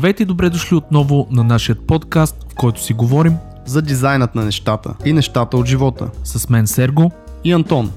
Здравейте и добре дошли отново на нашия подкаст, в който си говорим за дизайнът на нещата и нещата от живота. с мен Серго. И Антон.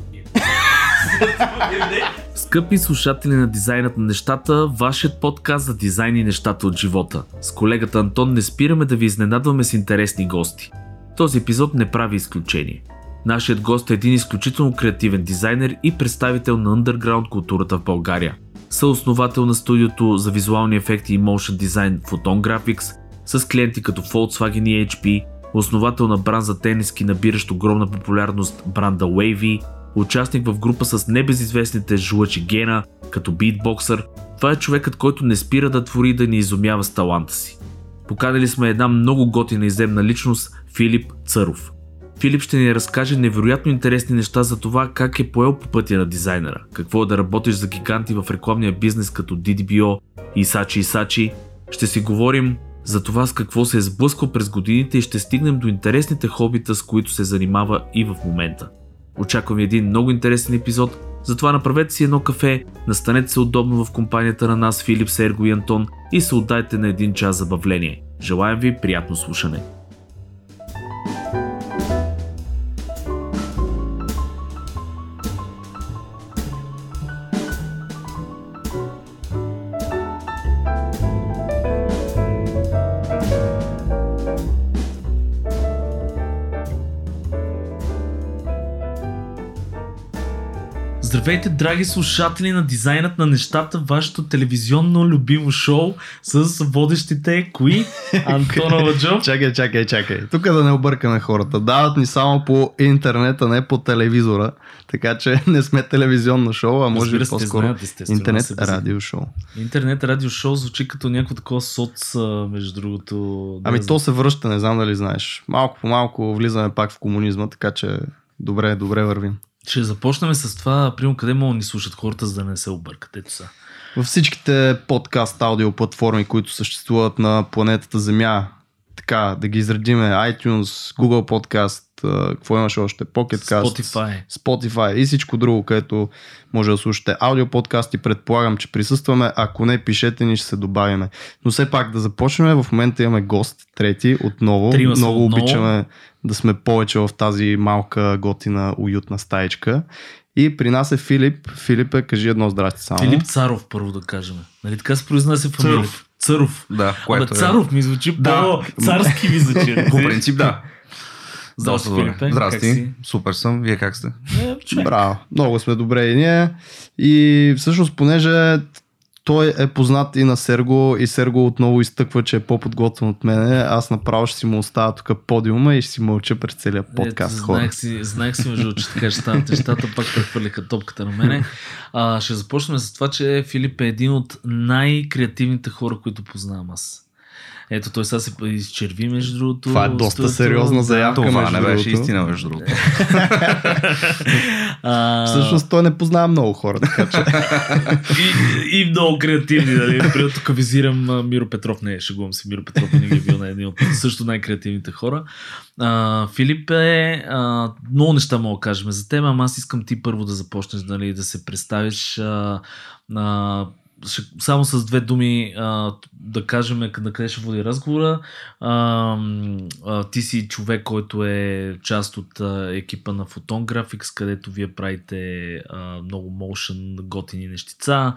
Скъпи слушатели на дизайнът на нещата, вашият подкаст за дизайн и нещата от живота. С колегата Антон не спираме да ви изненадваме с интересни гости. Този епизод не прави изключение. Нашият гост е един изключително креативен дизайнер и представител на underground културата в България. Съосновател на студиото за визуални ефекти и motion дизайн Photon Graphics, с клиенти като Volkswagen и HP, основател на бранд за тениски, набиращ огромна популярност бранда Wavy, участник в група с небезизвестните жлъчи Гена, като битбоксър. Това е човекът, който не спира да твори да ни изумява с таланта си. Поканили сме една много готина иземна личност, Филип Църов. Филип ще ни разкаже невероятно интересни неща за това как е поел по пътя на дизайнера, какво е да работиш за гиганти в рекламния бизнес като DDBO, Исачи Исачи. Ще си говорим за това с какво се е сблъскал през годините и ще стигнем до интересните хобита, с които се занимава и в момента. Очаквам един много интересен епизод, затова направете си едно кафе, настанете се удобно в компанията на нас Филип, Серго и Антон и се отдайте на един час забавление. Желаем ви приятно слушане. Здравейте, драги слушатели на дизайнът на нещата, вашето телевизионно любимо шоу с водещите кои? Антон Аладжов. Чакай, чакай, чакай. Тук да не объркаме хората. Дават ни само по интернета, не по телевизора. Така че не сме телевизионно шоу, а може би Разбира по-скоро знаят, интернет радио шоу. Интернет радио шоу звучи като някакво такова соц, а, между другото. да Ами то се връща, не знам дали знаеш. Малко по малко влизаме пак в комунизма, така че добре, добре вървим. Ще започнем с това, примерно, къде могат да ни слушат хората, за да не се объркат. Ето са. Във всичките подкаст аудио платформи, които съществуват на планетата Земя, така, да ги изредиме, iTunes, Google Podcast, какво имаш още, Pocket Cast, Spotify. Spotify и всичко друго, където може да слушате аудио подкасти. Предполагам, че присъстваме. Ако не, пишете ни, ще се добавиме. Но все пак да започнем. В момента имаме гост, трети, отново. Трима Много отново. обичаме да сме повече в тази малка, готина, уютна стаечка. И при нас е Филип. Филипе, кажи едно здрасти само. Филип Царов, първо да кажем. Нали така се произнася фамилията? Царов. Царов. Да, Абе, което е... Царов ми звучи Да. по-царски ми звучи. По принцип, да. Здрасти. Филипе. Здрасти. Супер съм. Вие как сте? Е. Браво, много сме добре и ние. И всъщност, понеже той е познат и на Серго и Серго отново изтъква, че е по-подготвен от мене, аз направо ще си му оставя тук подиума и ще си мълча през целия подкаст. Ето, знаех си, знаех си между, че така ще станат нещата, пак прехвърлиха топката на мене. А, ще започнем с това, че Филип е един от най-креативните хора, които познавам аз. Ето, той сега се изчерви, между другото. Това е доста студиото. сериозна заявка. Това между не беше другото. истина, между другото. А, Всъщност той не познава много хора, така че и, и много креативни. Нали? Примерно тук визирам Миро Петров. Не, шегувам се. Миро Петров винаги е бил на един от също най-креативните хора. А, Филип е... А, много неща мога да кажем за теб, ама аз искам ти първо да започнеш нали, да се представиш. А, а, само с две думи а, да кажем на къде ще води разговора. А, а, ти си човек, който е част от а, екипа на Photon Graphics, където вие правите а, много motion, готини нещица.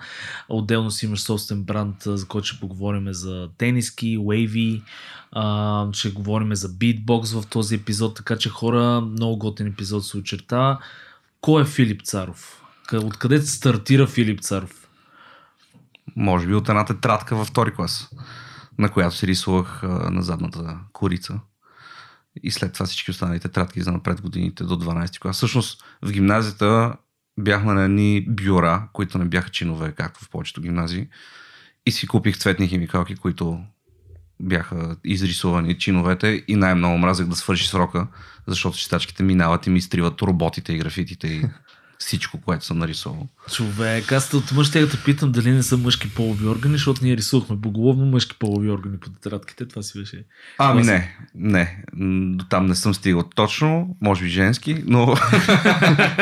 Отделно си имаш собствен бранд, за който ще поговорим за тениски, wavy. А, ще говорим за битбокс в този епизод, така че хора, много готин епизод се очертава. Кой е Филип Царов? Къ- Откъде стартира Филип Царов? Може би от една тетрадка във втори клас, на която си рисувах на задната корица. И след това всички останали тетрадки за напред годините до 12 клас. Всъщност в гимназията бяхме на едни бюра, които не бяха чинове, както в повечето гимназии. И си купих цветни химикалки, които бяха изрисувани чиновете и най-много мразех да свърши срока, защото читачките минават и ми изтриват роботите и графитите и всичко, което съм нарисувал. Човек, аз от мъж ще те питам дали не са мъжки полови органи, защото ние рисувахме боголовно мъжки полови органи по тетрадките. Това си беше. Ами Това не, не. До там не съм стигал точно, може би женски, но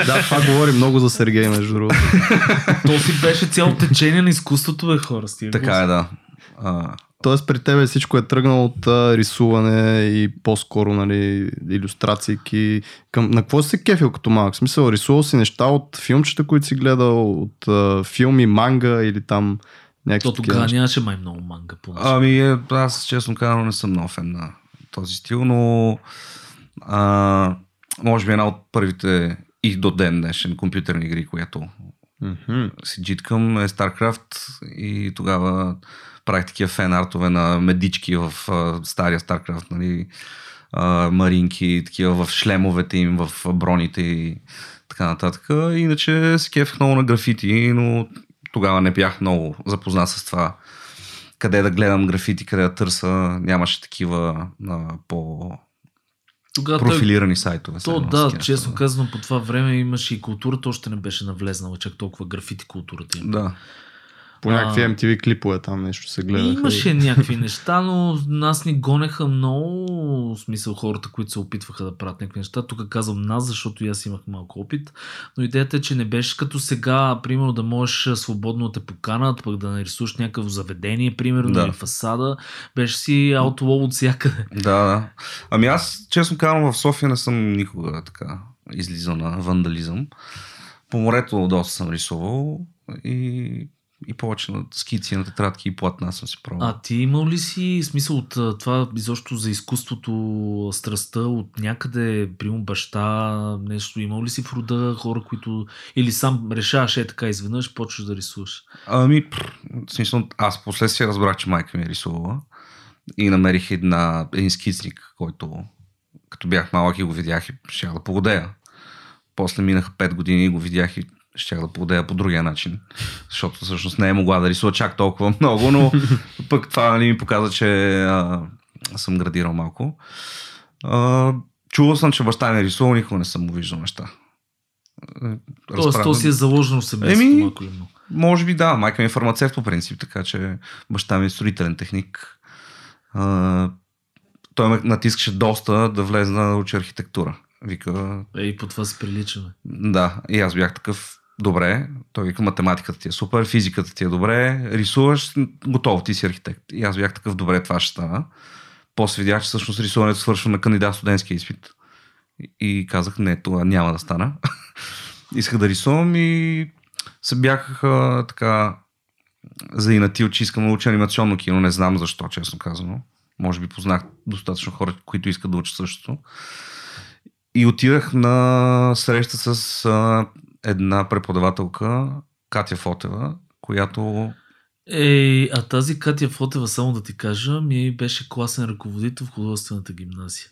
да, това говори много за Сергей, между другото. То си беше цяло течение на изкуството, бе, хора. Стига така е да. А, Тоест при тебе всичко е тръгнало от а, рисуване и по-скоро нали, иллюстрации. Към... На какво си се кефил като малък? В смисъл, рисувал си неща от филмчета, които си гледал, от а, филми, манга или там някакви То тогава неща? нямаше май много манга по Ами, е, аз честно казвам не съм много фен на този стил, но а, може би една от първите и до ден днешен компютърни игри, която Мгм. си джиткам е StarCraft и тогава правих такива фен артове на медички в а, стария StarCraft, нали, маринки, такива в шлемовете им, в броните и така нататък. Иначе се кефих много на графити, но тогава не бях много запознат с това къде да гледам графити, къде да търса. Нямаше такива а, по Тогава профилирани сайтове. То да, честно казвам, по това време имаше и културата, още не беше навлезнала чак толкова графити културата им. Да. По някакви А. MTV клипове там нещо се гледаха. Имаше някакви неща, но нас ни гонеха много, в смисъл хората, които се опитваха да правят някакви неща. Тук казвам нас, защото и аз имах малко опит, но идеята е, че не беше като сега, примерно да можеш свободно да те поканат, пък да нарисуваш някакво заведение, примерно, Да. или фасада. Беше си аутлоу от всякъде. Да, да. Ами аз, честно казвам, в София не съм никога така излизал на вандализъм. По морето доста съм рисувал и, и повече на скици, на тетрадки и платна съм си пробвал. А ти имал ли си смисъл от това изобщо за изкуството, страстта от някъде, примерно баща, нещо, имал ли си в рода хора, които или сам решаваш е така изведнъж, почваш да рисуваш? Ами, смисъл, аз последствие разбрах, че майка ми е рисувала и намерих една, един скицник, който като бях малък и го видях и щях да погодея. После минаха 5 години и го видях и щях да погодея по другия начин, защото всъщност не е могла да рисува чак толкова много, но пък това нали, ми показа, че а, съм градирал малко. А, чувал съм, че баща ми е рисувал, никога не съм му виждал неща. Тоест, то си е заложено в семейството, Еми, малко или много. може би да, майка ми е фармацевт по принцип, така че баща ми е строителен техник. А, той ме натискаше доста да влезна да уча архитектура. Вика, Ей, по това се приличаме. да, и аз бях такъв, добре, той вика, математиката ти е супер, физиката ти е добре, рисуваш, готово, ти си архитект. И аз бях такъв, добре, това ще стана. После видях, че всъщност рисуването свършва на кандидат студентски изпит. И казах, не, това няма да стана. Исках да рисувам и се бях а, така заинатил, че искам да уча анимационно кино. Не знам защо, честно казано. Може би познах достатъчно хора, които искат да учат същото. И отидах на среща с а, една преподавателка, Катя Фотева, която Ей, а тази Катя Фотева, само да ти кажа, ми беше класен ръководител в художествената гимназия.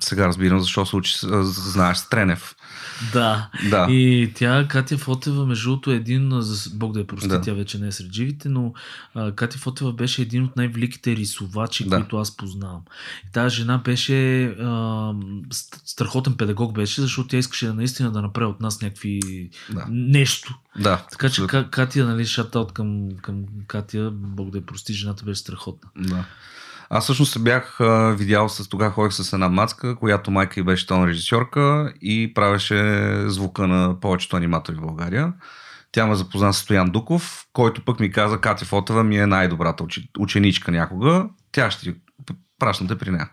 Сега разбирам защо се учи, знаеш, с Тренев. Да. Да. И тя, Катя Фотева, между другото, е един, Бог да я прости, Да. тя вече не е сред живите, но а, Катя Фотева беше един от най-великите рисувачи, Да. които аз познавам. И тази жена беше а, ст- страхотен педагог беше, защото тя искаше наистина да направи от нас някакви Да. нещо. Да. Така че. Ка- Катя, нали, шатаут към, към Катя, Бог да я прости, жената беше страхотна. Да. Аз всъщност се бях видял с тогава ходих с една мацка, която майка й беше тон режисьорка и правеше звука на повечето аниматори в България. Тя ме запозна с Стоян Дуков, който пък ми каза, Катя Фотева ми е най-добрата ученичка някога. Тя ще пращам те при нея.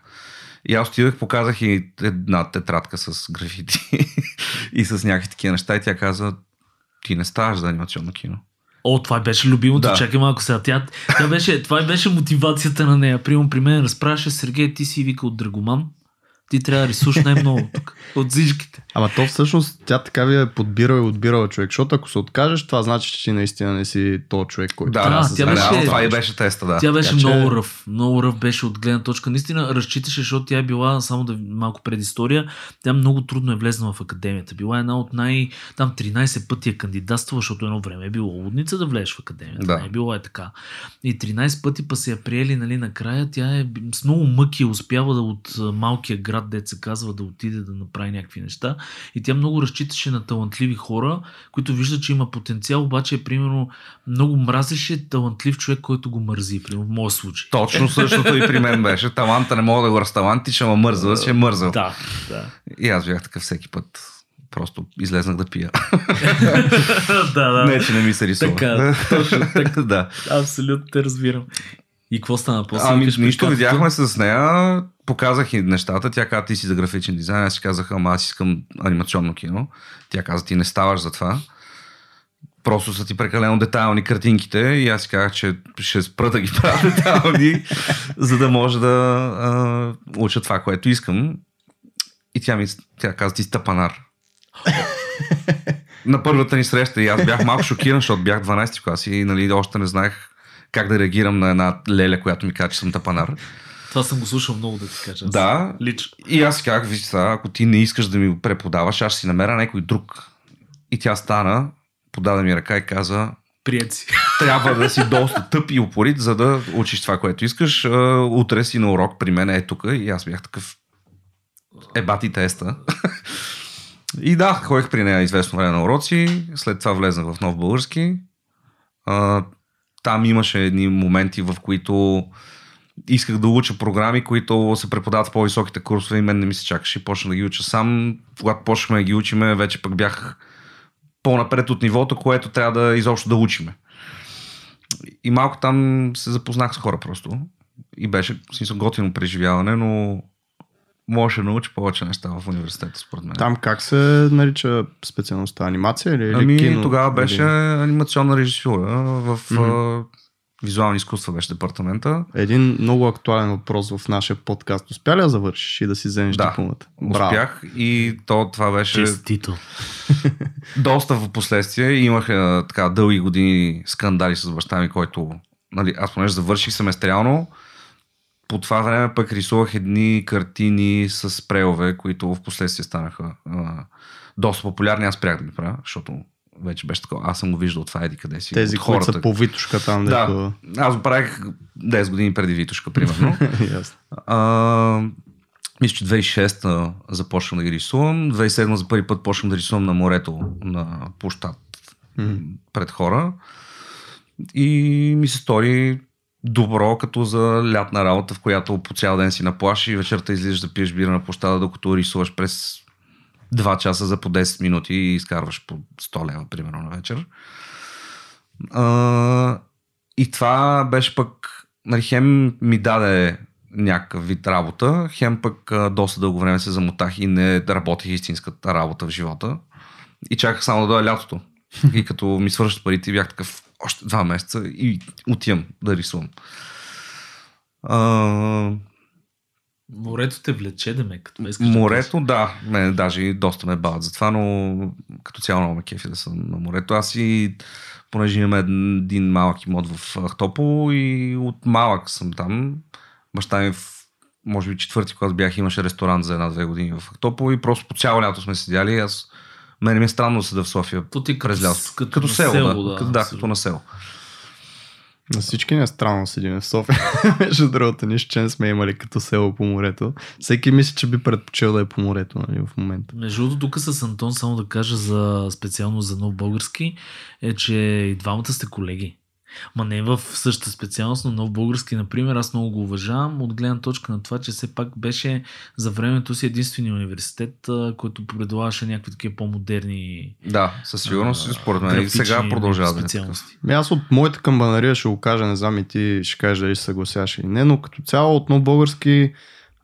И аз отидах, показах и една тетрадка с графити и с някакви такива неща и тя каза, ти не ставаш за анимационно кино. О, това беше любимото. Да. Чакай малко сега. Тя, тя беше, това беше мотивацията на нея. Примерно при мен разправяше Сергей, ти си вика от Драгоман. Ти трябва да рисуваш най-много тук. От всичките. Ама то всъщност тя така ви е подбирала и отбирала човек, защото ако се откажеш, това значи, че ти наистина не си то човек, който Да, трябва да, се тя занимава беше- с това и беше теста, да. Тя беше така че- много ръв. Много ръв беше от гледна точка. Наистина разчиташе, защото тя е била, само да малко предистория, тя много трудно е влезнала в академията. Била е една от най... Там 13 пъти е кандидатствала, защото едно време е било лудница да влезеш в академията. Да. Не е било е така. И 13 пъти па се я приели, нали, накрая. Тя е с много мъки е успява да от малкия град, дет се казва, да отиде да направи някакви неща. И тя много разчиташе на талантливи хора, които виждат, че има потенциал, обаче примерно много мразеше талантлив човек, който го мързи, примерно в моят случай. Точно същото и при мен беше. Таланта не мога да го разталанти, ще ме мърза, ще е мързал. Да, да. И аз бях такъв всеки път. Просто излезнах да пия. да, да. Не, че не ми се рисува. Така, точно така. да. Абсолютно те разбирам. И какво стана после? Ами, Викаш, нищо, при видяхме се с нея, показах и нещата. Тя каза, ти си за графичен дизайн. Аз си казах, ама аз искам анимационно кино. Тя каза, ти не ставаш за това. Просто са ти прекалено детайлни картинките и аз си казах, че ще спра да ги правя детайлни, за да може да а, уча това, което искам. И тя ми тя каза, ти стъпанар. На първата ни среща и аз бях малко шокиран, защото бях 12 клас и нали, още не знаех как да реагирам на една леля, която ми каза, че съм тапанар. Това съм го слушал много да ти кажа. Да. Лично. И аз казах, виж сега, ако ти не искаш да ми преподаваш, аз ще си намеря някой друг. И тя стана, подаде ми ръка и каза, Прият си. трябва да си доста тъп и упорит, за да учиш това, което искаш. А, Утре си на урок при мен е тук и аз бях такъв ебати теста. и да, ходих при нея известно време на уроци, след това влезнах в нов български. Там имаше едни моменти, в които исках да уча програми, които се преподават в по-високите курсове и мен не ми се чакаше и почна да ги уча сам. Когато почнахме да ги учиме, вече пък бях по-напред от нивото, което трябва да изобщо да учиме. И малко там се запознах с хора просто. И беше, смисъл, готино преживяване, но можеше да научи повече неща в университета, според мен. Там как се нарича специалността? Анимация или, или ами, кино? тогава беше Или... анимационна режисура в а, визуални изкуства беше департамента. Един много актуален въпрос в нашия подкаст. Успя ли да завършиш и да си вземеш Да, дипломата? Браво. Успях и то това беше Честито. доста в последствие. Имах а, така дълги години скандали с баща ми, който нали, аз понеже завърших семестриално, по това време пък рисувах едни картини с спрейове, които в последствие станаха а, доста популярни. Аз спрях да ги правя, защото вече беше такова. Аз съм го виждал това еди къде си. Тези, които са по Витушка там, Да, дето... аз го правих 10 години преди Витушка, примерно. А, мисля, че 2006 започнах да ги рисувам. 2007 за първи път почнах да рисувам на морето на площад пред хора. И ми се стори добро, като за лятна работа, в която по цял ден си на плаш и вечерта излизаш да пиеш бира на площада, докато рисуваш през 2 часа за по 10 минути и изкарваш по 100 лева, примерно, на вечер. А, и това беше пък, нали, хем ми даде някакъв вид работа, хем пък доста дълго време се замотах и не работех истинската работа в живота. И чаках само да дойде лятото. И като ми свършат парите, бях такъв още два месеца и отивам да рисувам. А, Морето те влече, да ме, като ме искаш Морето, да, мен даже и доста ме бават за това, но като цяло много ме кефи да съм на морето. Аз и, понеже имаме един малък имот в Ахтопол и от малък съм там. Баща ми в може би четвърти клас бях, имаше ресторант за една-две години в Ахтопол и просто по цяло лято сме седяли. Аз, мене ми е странно да седа в София То ти през като, лято. като, Като, село, село, да. да, Като, да, като на село. На всички не е странно да седим в София. Между другото, нищо, че не сме имали като село по морето. Всеки мисли, че би предпочел да е по морето нали, в момента. Между другото, тук с Антон, само да кажа за специално за нов български, е, че и двамата сте колеги. Ма не в същата специалност, но нов български, например, аз много го уважавам от гледна точка на това, че все пак беше за времето си единствения университет, който предлагаше някакви такива по-модерни Да, със сигурност, а, според мен. И сега продължава да е специалности. Ами Аз от моята камбанария ще го кажа, не знам и ти ще кажеш дали се съгласяваш или не, но като цяло от нов български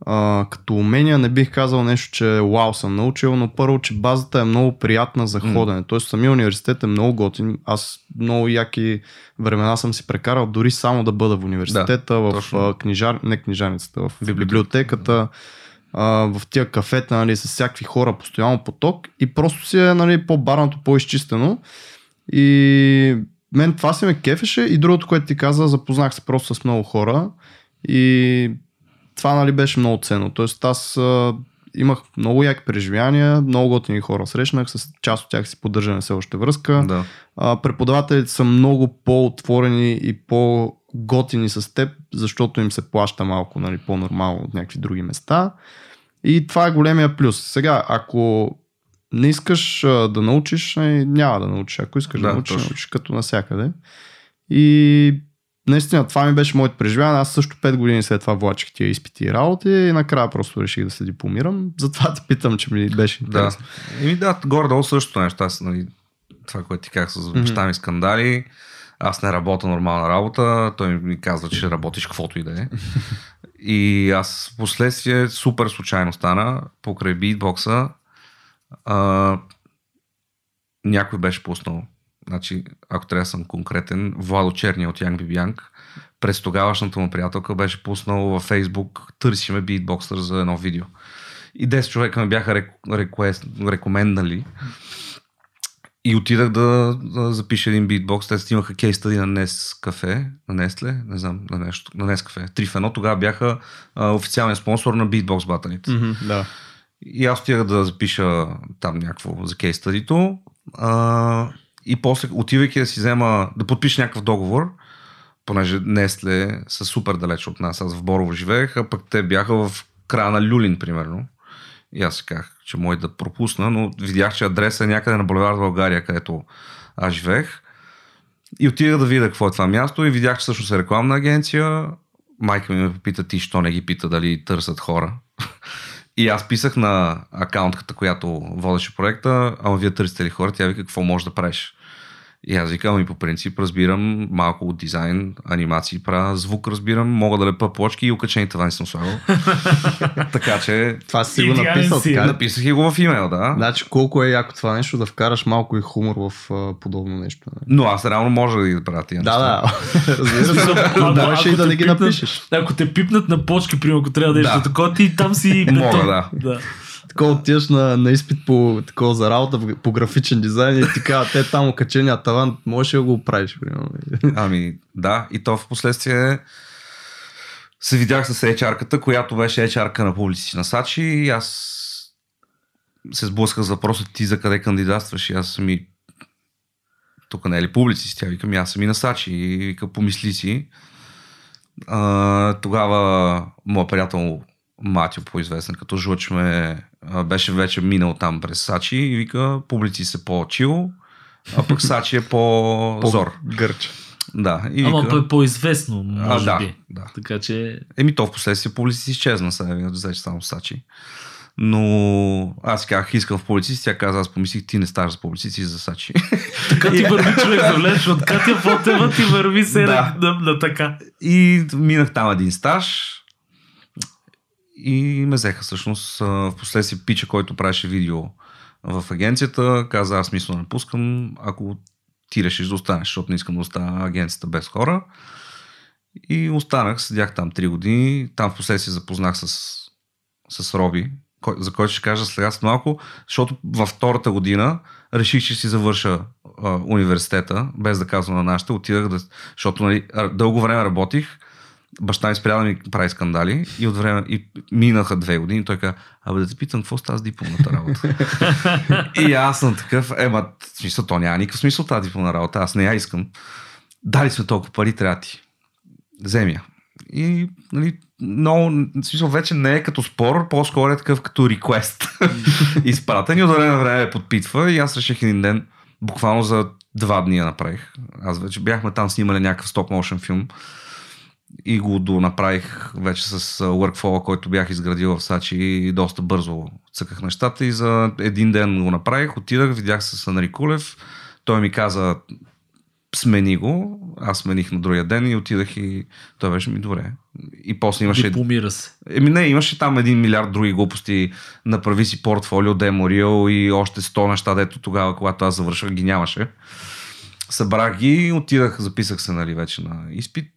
а, като умения не бих казал нещо, че вау съм научил, но първо, че базата е много приятна за ходене. Тоест самия университет е много готин. Аз много яки времена съм си прекарал дори само да бъда в университета, в точно. книжар... не книжарницата, в Библиотека. библиотеката, а, в тия кафета, нали, с всякакви хора, постоянно поток и просто си е нали, по-барното, по-изчистено. И мен това се ме кефеше и другото, което ти каза, запознах се просто с много хора и това нали беше много ценно. Тоест аз а, имах много яки преживявания, много готини хора срещнах, с част от тях си поддържаме все още връзка. Да. А, преподавателите са много по-отворени и по-готини с теб, защото им се плаща малко нали, по-нормално от някакви други места. И това е големия плюс. Сега, ако не искаш а, да научиш, нали, няма да научиш. Ако искаш да, Да, научиш, точно. научиш като навсякъде. И наистина това ми беше моето преживяване. Аз също 5 години след това влачих тия изпити и работи и накрая просто реших да се дипломирам. Затова те питам, че ми беше Да. интересно. Еми да, горе-долу същото нещо. Аз, нали, това, което ти казах с баща ми скандали. аз не работя нормална работа, той ми казва, че работиш каквото и да е. И аз в последствие супер случайно стана, покрай битбокса, а, някой беше пуснал, значи, ако трябва да съм конкретен, Владо Черния от Янг Бибянг, през тогавашната му приятелка беше пуснал във Фейсбук, търсиме битбоксър за едно видео. И 10 човека ме бяха рек, рекуест, рекомендали. И отидах да, да запиша един битбокс. Те снимаха кейс стади на Нес кафе, на Нестле, не знам, на нещо, на Нес кафе. Три в едно. Тогава бяха а, официален спонсор на битбокс батаните. Mm-hmm, да. И аз отидах да запиша там някакво за кейс стадито. И после, отивайки да си взема, да подпиша някакъв договор, понеже Нестле са супер далеч от нас. Аз в Борово живеех, а пък те бяха в края на Люлин, примерно. И аз си казах, че може да пропусна, но видях, че адреса е някъде на Боливар България, където аз живеех. И отидах да видя какво е това място и видях, че всъщност е рекламна агенция. Майка ми ме попита ти, що не ги пита дали търсят хора. И аз писах на акаунтката, която водеше проекта, ама вие търсите ли хора? Тя вика, какво можеш да правиш? И аз викам и по принцип разбирам малко от дизайн, анимации правя, звук разбирам, мога да лепа плочки и окачени тавани съм слагал. така че Това си го написал си. така. написах и го в имейл, да. Значи колко е яко това нещо да вкараш малко и хумор в а, подобно нещо. Не? Но аз реално може да ги правя тия Да, да. Разбира се. И да не ги пипнат- напишеш. Ако те пипнат на почки, примерно, ако трябва да Да. нещо такова, ти там си Мога, да. Такова отиваш на, на изпит по такова за работа по графичен дизайн и казват, те там окачения таван, можеш да го оправиш? Примерно. Ами да, и то в последствие се видях с HR-ката, която беше HR-ка на публици на Сачи и аз се сблъсках с въпроса ти за къде кандидатстваш и аз съм и тук не е ли публици, тя вика, ми аз съм и на Сачи и вика, помисли си. А, тогава моят приятел Матио, по-известен като а, беше вече минал там през Сачи и вика, публици се по-чил, а пък Сачи е по-зор. Гърча. Да. И Ама вика, е по-известно, може да, би. да. Така че... Еми то в последствие публици изчезна, сега да само Сачи. Но аз казах, искам в публицисти, тя каза, аз помислих, ти не ставаш за публицисти, си за Сачи. Така ти върви човек да влезеш от Катя Фотева, ти върви се Да. на, на, на така. И минах там един стаж и ме взеха всъщност в последствие пича, който правеше видео в агенцията, каза аз мисля напускам, ако ти решиш да останеш, защото не искам да остана агенцията без хора. И останах, седях там 3 години, там в последствие запознах с, с Роби, кой, за който ще кажа сега след малко, защото във втората година реших, че си завърша а, университета, без да казвам на нашите, отидах да, защото нали, дълго време работих, баща ми спря да ми прави скандали и от време и минаха две години. Той каза, абе да те питам, какво става с дипломната работа? и аз съм такъв, ема, смисъл, то няма никакъв смисъл тази дипломна работа, аз не я искам. Дали сме толкова пари, трябва ти. Вземи я. И, нали, много, в смисъл, вече не е като спор, по-скоро е такъв като реквест. Изпратен и от време на време ме подпитва и аз реших един ден, буквално за два дни я направих. Аз вече бяхме там снимали някакъв стоп motion филм и го донаправих вече с workflow, който бях изградил в Сачи и доста бързо цъках нещата и за един ден го направих, отидах, видях се с Анри Кулев, той ми каза смени го, аз смених на другия ден и отидах и той беше ми добре. И после имаше... Дипломира се. Еми не, имаше там един милиард други глупости. Направи си портфолио, демо рил и още 100 неща, дето тогава, когато аз завършвах, ги нямаше. Събрах ги, отидах, записах се нали, вече на изпит,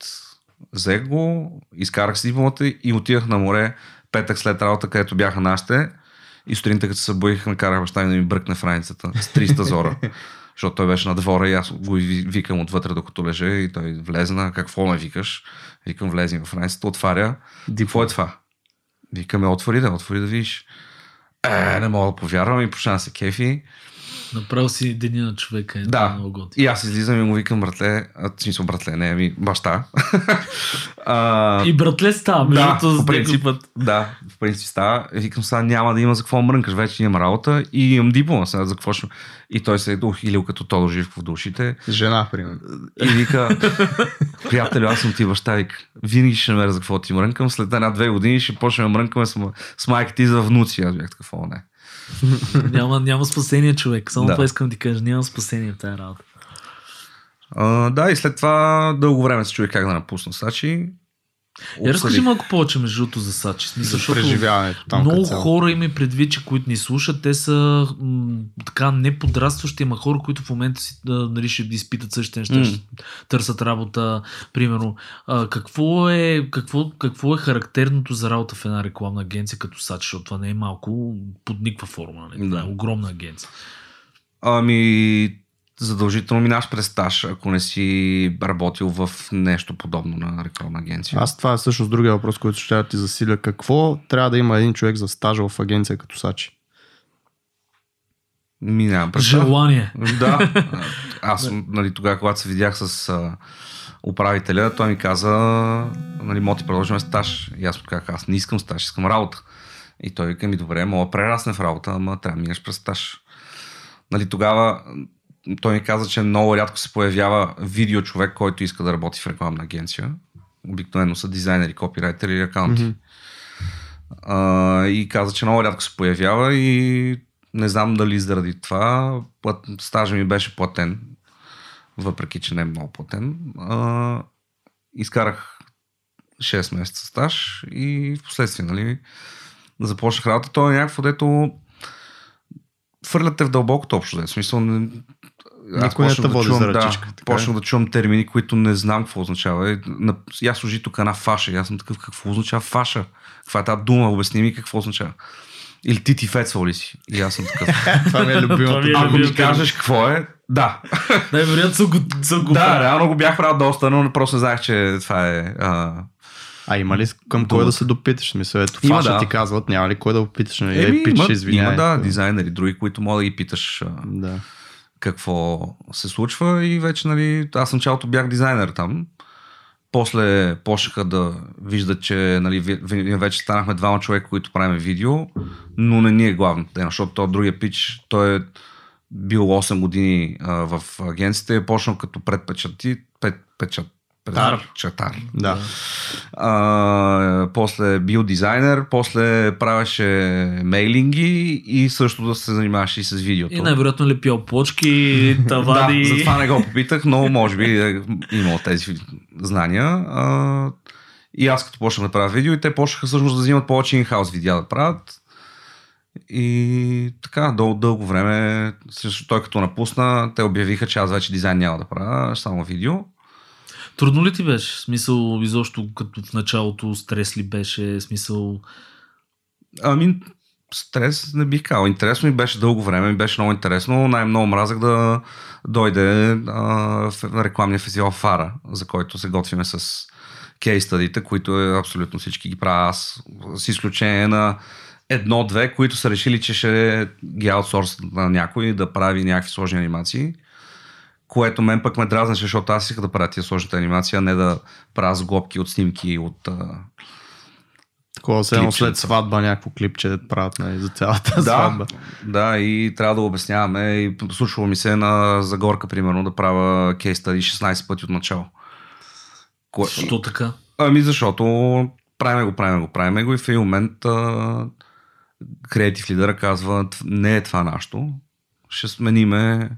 взех го, изкарах си дипломата и отидах на море петък след работа, където бяха нашите. И сутринта, като се събудих, накарах баща ми да ми бръкне в раницата с 300 зора. Защото той беше на двора и аз го ви- викам отвътре, докато лежа и той влезна. Какво ме викаш? Викам, влезни в раницата, отваря. Какво е това? Викаме, отвори да, отвори да видиш. Е, не мога да повярвам и почна да се кефи. Направил си деня на човека. Е, Да. това много готино. И аз излизам и му викам, братле, а, в смисъл, братле, не, ми баща. а, И братле става, между да, другото, по с принцип, някой път. да, в принцип става. И Викам сега няма да има за какво мрънкаш, вече имам работа и имам диплома сега за какво ще... И той се е ухилил като Тодор Живков в душите Жена, примерно. и вика, приятелю, аз съм ти баща, вика, винаги ще намеря за какво ти мрънкам, след една-две години ще почнем мрънкаме с, с майка ти за внуци. Аз бях такъв, не. Няма, няма спасение, човек. Само Да. това искам да ти кажа. Няма спасение в тази работа. А, да, и след това дълго време се чуих как да напусна Сачи. Я разкажи Обсъдих. малко повече между другото за Сачи. Смисъл, За преживяването там. много цяло. хора има предвид, че които ни слушат, те са м- така не подрастващи, ама хора, които в момента си да, нали, ще изпитат същите неща, М. ще търсят работа, примерно. А, какво, е, какво, какво е характерното за работа в една рекламна агенция като САЧ, защото това не е малко под никаква форма, нали? Това Да. е огромна агенция. Ами, задължително минаш през стаж, ако не си работил в нещо подобно на рекламна агенция. Аз това е всъщност другия въпрос, който ще ти засиля. Какво трябва да има един човек за стажа в агенция като Сачи? Минавам през. Желание. Да. Аз, нали, тогава, когато се видях с а, управителя, той ми каза, нали, мога ти продължим стаж. И аз му казах, аз не искам стаж, искам работа. И той вика ми, добре, мога да прерасне в работа, ама трябва да минеш през стаж. Нали, тогава той ми каза, че много рядко се появява видео човек, който иска да работи в рекламна агенция. Обикновено са дизайнери, копирайтери или акаунти. Мгм. А, и каза, че много рядко се появява и не знам дали заради това плат... стажа ми беше платен, въпреки че не е много платен. А, изкарах 6 месеца стаж и в последствие, нали, започнах работа. То е някакво, дето фърляте в дълбокото общо. В смисъл, не... Никой не те води за ръчичка, Да, е. почнах да чувам термини, които не знам какво означава. И аз служи тук една фаша. Аз съм такъв, какво означава фаша? Каква е тази дума? Обясни ми какво означава. Или ти ти фецвал ли си? И аз съм такъв. това ми е ми любимото. е Ако ми кажеш какво е, да. Най-вероятно са го, са го да, реално го бях правил доста, но просто не знаех, че това е... А... А има ли към кой да се допиташ? Мисля, ето Има, фаша да. ти казват, няма ли кой да опиташ? Нали? Еми, Ей, пич, има, извиняй. има, да, дизайнери, други, които мога да ги питаш а, Да. Какво се случва и вече, нали, аз началото бях дизайнер там. После почнаха да виждат, че нали, вече станахме двама човека, които правим видео, но не ни е тема, защото то другия пич, той е бил 8 години а, в агенцията и е почнал като предпечати, пет, печат, Тар. Чатар. Да. А, после бил дизайнер, после правеше мейлинги и също да се занимаваше и с видеото. И най-вероятно е лепял плочки, тавади. Да, затова не го попитах, но може би е имал тези знания. А, и аз като почнах да правя видео и те почнаха всъщност да взимат повече инхаус видеа да правят. И така, дъл, дълго време, също той като напусна, те обявиха, че аз вече дизайн няма да правя, само видео. Трудно ли ти беше? Смисъл, изобщо като в началото стрес ли беше? Смисъл, Ами, стрес не бих казал. Интересно ми беше дълго време, ми беше много интересно. Най-много мразах да дойде а, в рекламния фестивал Фара, за който се готвиме с кейс стадите, които е, абсолютно всички ги правя аз, с изключение на едно-две, които са решили, че ще ги аутсорсат на някой да прави някакви сложни анимации. Което мен пък ме дразнеше, защото аз исках да правя тия сложните анимации, а не да правя сглобки от снимки от а, Такова се едно след сватба някакво клипче да правят нали, за цялата да, сватба. Да, и трябва да обясняваме. И случвало ми се на Загорка, примерно, да правя кейс стади 16 пъти от начало. Кое... що така? Ами защото правиме го, правиме го, правиме го и в един момент а, креатив лидера казва, «Т- не е това нашето, ще смениме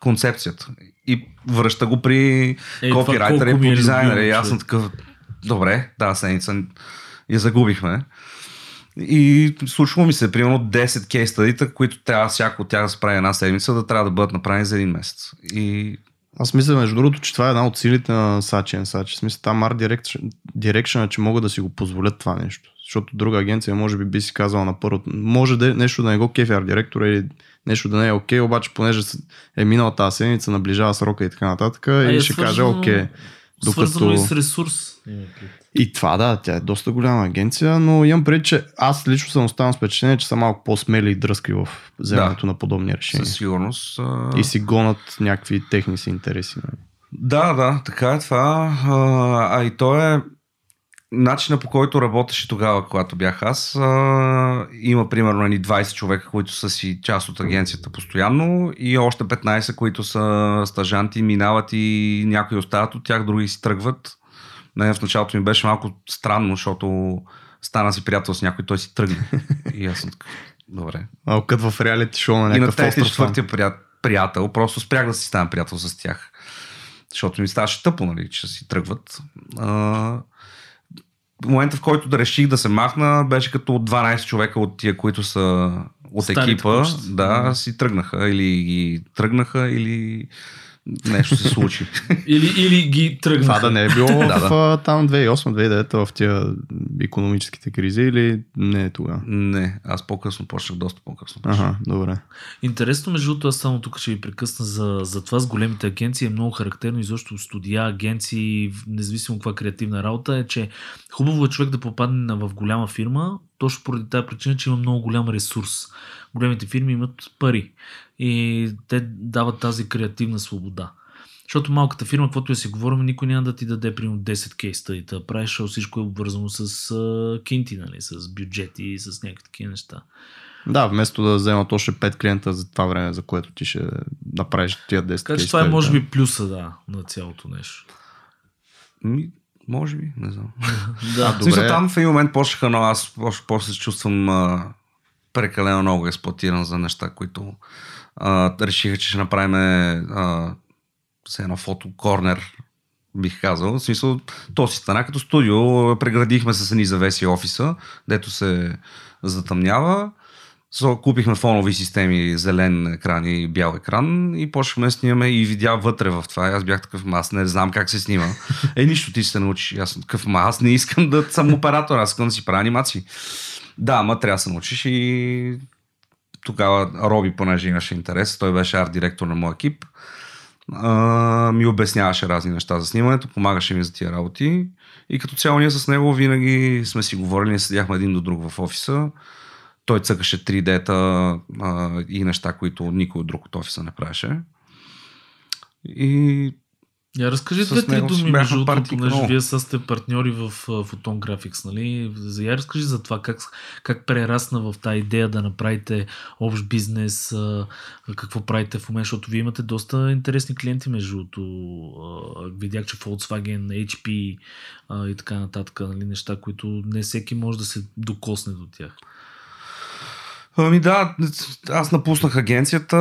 концепцията. И връща го при Е, копирайтера и по дизайнера. И аз съм такъв, добре, тази седмица я загубихме. И случва ми се, примерно 10 кейс стадита, които трябва всяко от тях да се прави една седмица, да трябва да бъдат направени за един месец. И Аз мисля, между другото, че това е една от силите на Сачи Сачи. В смисъл, там Art Direction, Direction е, че могат да си го позволят това нещо. Защото друга агенция може би би си казала на първото. Може да е нещо да не го кефи арт директора или нещо да не е окей, обаче понеже е минала тази седмица, наближава срока и така нататък, и е ще каже свързано- окей. Свързано и Докато... с ресурс. И това да, тя е доста голяма агенция, но имам преди, че аз лично съм останал с впечатление, че са малко по-смели и дръзки в вземането на подобни решения. със сигурност. а, И си гонат някакви техни си интереси. нали. Да, да, така е това. А, а и то е начина по който работеше тогава, когато бях аз. А, има примерно едни 20 човека, които са си част от агенцията постоянно и още 15, които са стажанти, минават и някои остават от тях, други си тръгват. Не, в началото ми беше малко странно, защото стана си приятел с някой, той си тръгне. И аз съм такъв, добре. Малко като в реалити шоу на на някакъв и там. четвъртия прият, приятел, просто спрях да си ставам приятел с тях. защото ми ставаше тъпо, нали, че си тръгват. А, момента, в който да реших да се махна, беше като 12 човека от тия, които са от Старите екипа, кучета. да, си тръгнаха или ги тръгнаха, или нещо се случи. Или, или ги тръгнаха. Това да не е било Да, в там 2008-2009 в тия економическите кризи или не е тогава? Не, аз по-късно почнах, доста по-късно. почнах. Ага, добре. Интересно, между другото, аз само тук ще ви прекъсна за, за това с големите агенции. Е много характерно и защо студия, агенции, независимо каква креативна работа е, че хубаво е човек да попадне на- в голяма фирма, точно поради тази причина, че има много голям ресурс. Големите фирми имат пари и те дават тази креативна свобода. Защото малката фирма, каквото я си говорим, никой няма да ти даде примерно 10 кейста и да правиш, защото всичко е обвързано с а, кинти, нали, с бюджети и с някакви такива неща. Да, вместо да вземат още 5 клиента за това време, за което ти ще направиш тия 10 Така че кейс това е може би плюса, да, на цялото нещо. Ми, може би, не знам. Да, смисъл, Добре. там в един момент почнаха, но аз после се чувствам а, прекалено много експлуатиран за неща, които а, решиха, че ще направим а, с едно фотокорнер, бих казал. В смисъл, то си стана като студио, преградихме с едни завеси офиса, дето се затъмнява. So, купихме фонови системи, зелен екран и бял екран и почнахме да снимаме и видя вътре в това. И аз бях такъв, «Ма, аз не знам как се снима. Е, нищо ти се научиш. И Аз съм такъв, ма аз не искам да съм оператор, аз искам да си правя анимации. Да, ама трябва да се научиш и тогава Роби, понеже имаше интерес, той беше арт-директор на моя екип, а, ми обясняваше разни неща за снимането, помагаше ми за тия работи и като цяло ние с него винаги сме си говорили, седяхме един до друг в офиса, той цъкаше 3D-та а, и неща, които никой друг от офиса не правеше. И Я разкажи две-три думи, между другото, понеже много. вие са сте партньори в Photon Graphics, нали? Я разкажи за това, как, как прерасна в тази идея да направите общ бизнес, какво правите в момента, защото вие имате доста интересни клиенти, между другото. Видях, че Volkswagen, HP и така нататък, нали? неща, които не всеки може да се докосне до тях. Ами да, аз напуснах агенцията.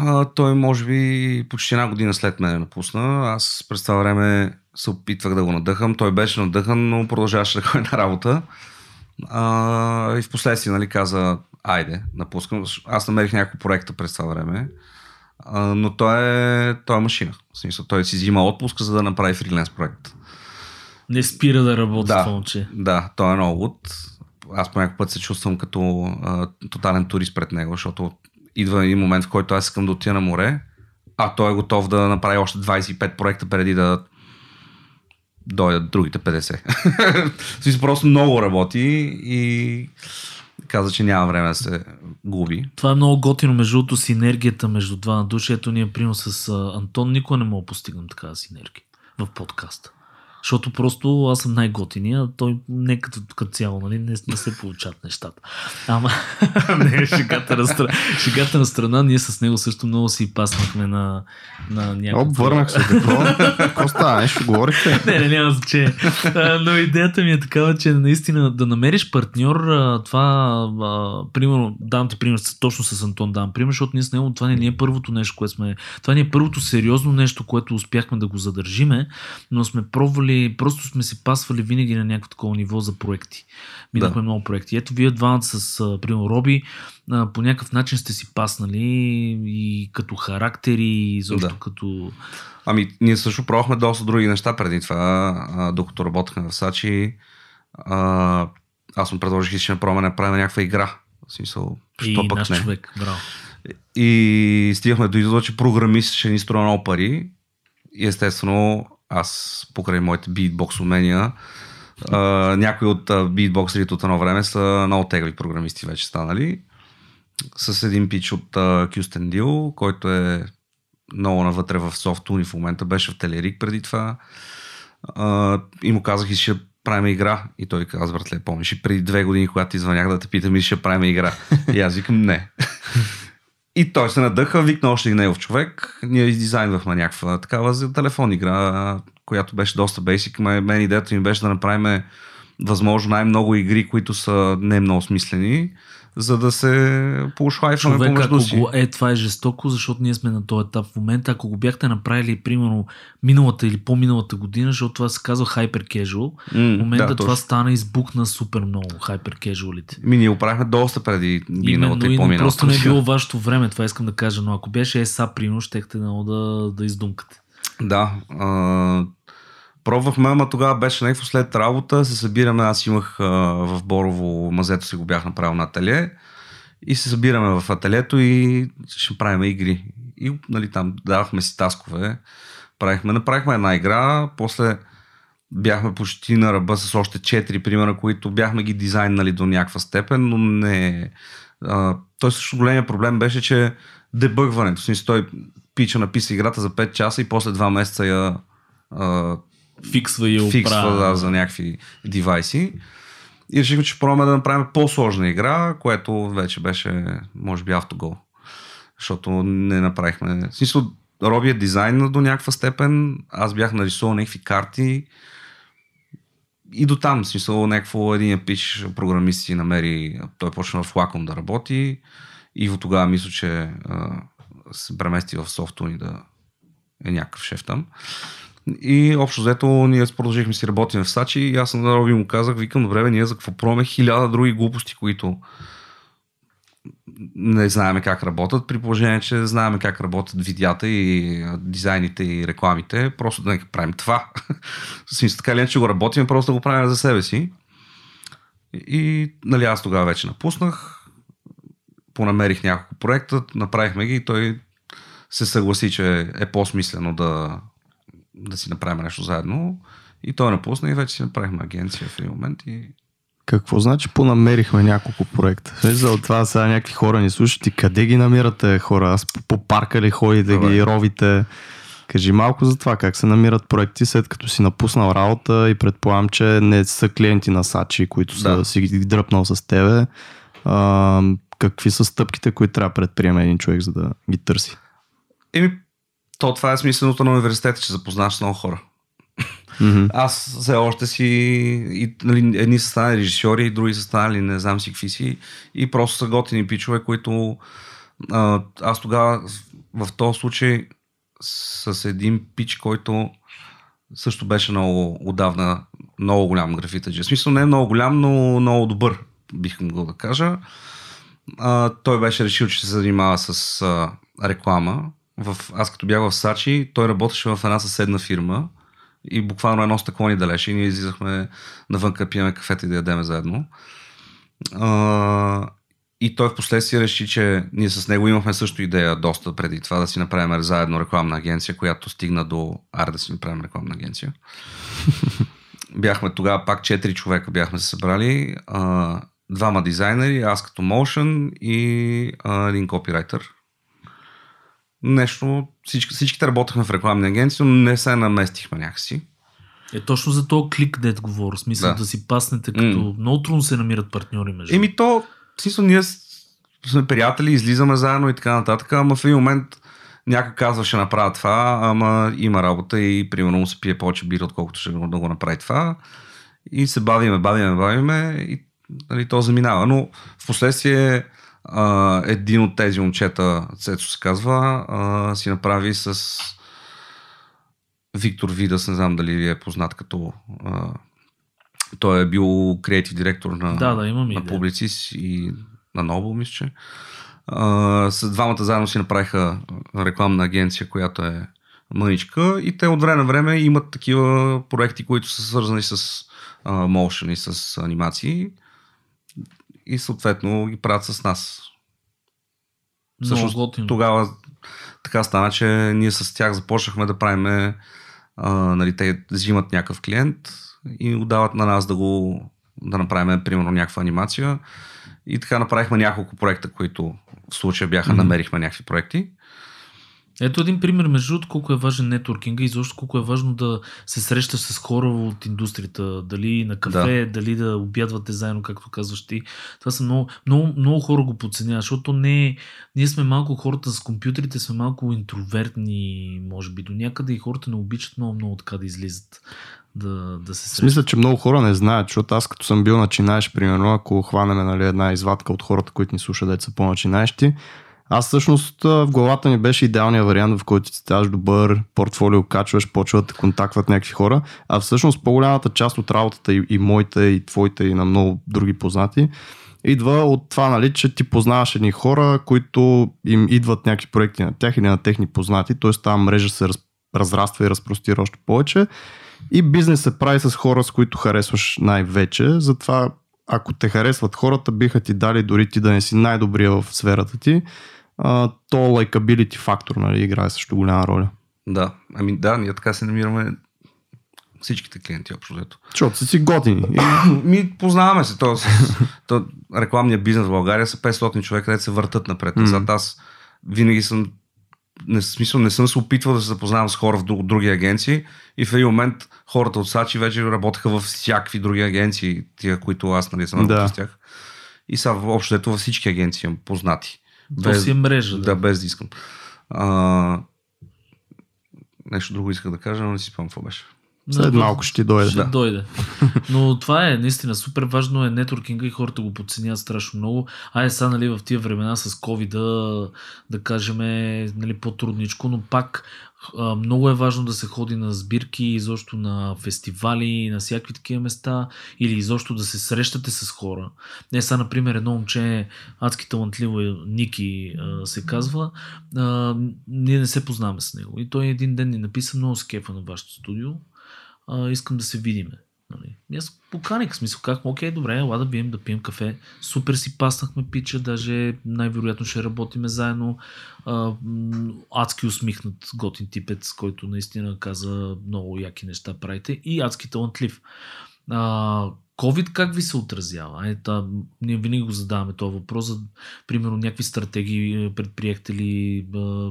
А, той може би почти една година след мен напусна. Аз през това време се опитвах да го надъхам. Той беше надъхан, но продължаваше да ходи на работа. А, и в последствие нали, каза, айде, напускам. Аз намерих няколко проекта през това време. А, но той е, той е машина. В смисъл, той си взима отпуск, за да направи фриленс проект. Не спира да работи Да. това момче. Да, той е много луд. Аз по път се чувствам като а, тотален турист пред него, защото идва един момент, в който аз искам да отида на море, а той е готов да направи още 25 проекта преди да дойдат другите 50. В смисъл, просто много работи и каза, че няма време да се губи. Това е много готино, между другото, синергията между двама души. Ето ние, примерно с Антон, никога не мога да постигнем такава синергия в подкаста. Защото просто аз съм най-готиния, той не като, като цяло, нали, не, не се получават нещата. Ама, не, шегата на, страна, шегата на страна, ние с него също много си паснахме на, на някакво... Обвърнах се. Какво? Какво става? Нещо говорихте? Не, не, няма значение. Но идеята ми е такава, че наистина да намериш партньор, това, примерно, давам ти пример, точно с Антон давам пример, защото ние с него, това не ни е първото нещо, което сме, това не е първото сериозно нещо, което успяхме да го задържиме, но сме пробвали, просто сме се пасвали винаги на някакво такова ниво за проекти. Минахме Да. много проекти. Ето вие двамата с, примерно, Роби, по някакъв начин сте си паснали и като характери, и защо Да. като... Ами, ние също пробвахме доста други неща преди това, докато работехме в Сачи. А, аз му предложих, че ще направим, направим някаква игра. В смисъл, И що пък наш не. човек. Браво. И стигахме до извода, че програмист ще ни струва много пари. И естествено, аз покрай моите битбокс умения, а, някои от битбоксерите от едно време са много тегли програмисти вече станали. С един пич от Кюстен Дил, който е много навътре в софтуни в момента, беше в Телерик преди това. А, и му казах, и ще правим игра. И той каза, братле, помниш и преди две години, когато ти звънях да те питам, и ще правим игра. И аз викам, не. И той се надъха, викна още и негов човек. Ние издизайнвахме някаква такава за телефон игра, която беше доста бейсик. Ме- Мен идеята ми беше да направим възможно най-много игри, които са не много смислени, за да се поушлайфваме помежду си. го... Е, това е жестоко, защото ние сме на този етап в момента. Ако го бяхте направили, примерно, миналата или по-миналата година, защото това се казва hyper casual, в момента да, това точно. стана избухна супер много, hyper casualите. Ми, ние го правихме доста преди Именно, миналата и и по-миналата. просто не е било вашето време, това искам да кажа, но ако беше ЕСА, прино, щехте много да, да издумкате. Да. А, пробвахме, ама тогава беше някакво след работа. Се събираме. Аз имах а, в Борово мазето си го бях направил на ателие. И се събираме в ателието и ще правим игри. И нали, там давахме си таскове. Правихме, направихме една игра. После бяхме почти на ръба с още 4 примера, които бяхме ги дизайнали до някаква степен, но не. А, той също големия проблем беше, че дебъгването. Смисъл, той пича написа играта за 5 часа и после 2 месеца я Фиксва и фиксва оправя. да, за някакви девайси. И решихме, че пробваме да направим по-сложна игра, което вече беше, може би, автогол. Защото не направихме... В смисъл, Роби е дизайн до някаква степен. Аз бях нарисувал някакви карти. И до там, в смисъл, някакво един пич програмист си намери, той почна в Wacom да работи. И от тогава мисля, че а, се премести в софтуни да е някакъв шеф там. И общо взето ние продължихме си работим в Сачи и аз на Роби му казах, викам, добре, бе, ние за какво пробваме хиляда други глупости, които не знаеме как работят, при положение, че знаеме как работят видеята и дизайните и рекламите, просто да не правим това. В смисъл, така или иначе го работим, просто да го правим за себе си. И, нали, аз тогава вече напуснах, понамерих няколко проекта, направихме ги и той се съгласи, че е по-смислено да, да си направим нещо заедно. И той напусна и вече си направихме агенция в един момент и Какво значи понамерихме няколко проекта? За това сега някакви хора ни слушат и къде ги намирате хора? Аз по- по парка ли ходите, Добре. ги ровите? Кажи малко за това, как се намират проекти след като си напуснал работа и предполагам, че не са клиенти на Сачи, които са Да. си ги дръпнал с тебе. А, какви са стъпките, които трябва да предприеме един човек, за да ги търси? Еми, то това е смисленото на университета, че запознаваш с много хора. Мгм. Аз все още си, и, нали, едни са станали режисьори, други са станали не знам си какви си, и просто са готини пичове, които а, аз тогава в този случай с един пич, който също беше много отдавна много голям графитаджи. В смисъл не е много голям, но много добър, бих могъл да кажа. А, той беше решил, че се занимава с а, реклама. В, аз като бях в Сачи, той работеше в една съседна фирма и буквално едно стъкло ни далеше и ние излизахме навънка, пиеме кафета и да ядеме заедно. А, и той в последствие реши, че ние с него имахме също идея доста преди това да си направим заедно рекламна агенция, която стигна до аре да си направим рекламна агенция. бяхме тогава пак 4 човека бяхме се събрали. А, двама дизайнери, аз като motion и а, един копирайтер. Нещо, всички, всичките работехме в рекламни агенции, но не се наместихме някакси. Е точно за този клик, дет говоря. Смисъл да, Да. си паснете, като М. много трудно се намират партньори между. Еми то, смисъл, ние сме приятели, излизаме заедно и така нататък, ама в един момент някой казва ще направя това, ама има работа и примерно му се пие повече бира, отколкото ще да го направи това. И се бавиме, бавиме, бавиме и нали, то заминава. Но в последствие а, един от тези момчета, Цецо се казва, а, си направи с Виктор Видас, не знам дали ви е познат като а, той е бил креатив директор на, Да, да, имам на. Publicis и на Noble, мисля, че. А, с двамата заедно си направиха рекламна агенция, която е мъничка и те от време на време имат такива проекти, които са свързани с а, motion и с анимации и съответно ги правят с нас. Всъщност, готино. тогава така стана, че ние с тях започнахме да правим, а, нали, те взимат някакъв клиент и го дават на нас да го да направим, примерно, някаква анимация. И така направихме няколко проекта, които в случая бяха, Мгм. намерихме някакви проекти. Ето един пример, между другото, колко е важен нетворкинга и защо колко е важно да се срещаш с хора от индустрията. Дали на кафе, да. дали да обядвате заедно, както казваш ти. Това са много, много, много хора го подценяват, защото не, ние сме малко хората с компютрите, сме малко интровертни, може би, до някъде и хората не обичат много, много така да излизат. Да, да се срещат. Мисля, че много хора не знаят, защото аз като съм бил начинаеш, примерно, ако хванеме нали, една извадка от хората, които ни слушат, деца по-начинаещи, аз всъщност в главата ми беше идеалният вариант, в който ти ставаш добър, портфолио качваш, почват да контактват някакви хора, а всъщност по-голямата част от работата и, и моята, и твоите, и на много други познати, идва от това, нали, че ти познаваш едни хора, които им идват някакви проекти на тях или на техни познати, т.е. тази мрежа се раз, разраства и разпростира още повече и бизнес се прави с хора, с които харесваш най-вече, затова ако те харесват хората, биха ти дали дори ти да не си най-добрия в сферата ти, а, то лайкабилити фактор нали, играе също голяма роля. Да, ами да, ние така се намираме всичките клиенти общо взето. Защото си си готини. Ми познаваме се. То, с, то, рекламния бизнес в България са 500 човека, където се въртат напред. Mm. Аз винаги съм не, смисъл, не съм се опитвал да се запознавам с хора в друг, други агенции и в един момент хората от Сачи вече работеха в всякакви други агенции, тия, които аз нали, съм да. с тях. И са общо ето във всички агенции имам познати. То без, си е мрежа. Да, да без да искам. А, нещо друго исках да кажа, но не си спомням какво беше. След малко ще ти дойде. Ще да. дойде. Но това е наистина супер важно е нетворкинга и хората го подценяват страшно много. Айде сега нали, в тия времена с COVID да, да кажем нали, по-трудничко, но пак много е важно да се ходи на сбирки, изобщо на фестивали, на всякакви такива места или изобщо да се срещате с хора. Не сега, например, едно момче, адски талантливо е, Ники се казва, ние не се познаваме с него. И той един ден ни написа много скефа на вашето студио а, искам да се видиме. Нали. И аз поканих, смисъл, как, окей, добре, ела да бием, да пием кафе. Супер си паснахме пича, даже най-вероятно ще работиме заедно. А, адски усмихнат готин типец, който наистина каза много яки неща правите и адски талантлив. А, COVID как ви се отразява? Ета, ние винаги го задаваме този въпрос. За, примерно някакви стратегии е, предприехте ли, а,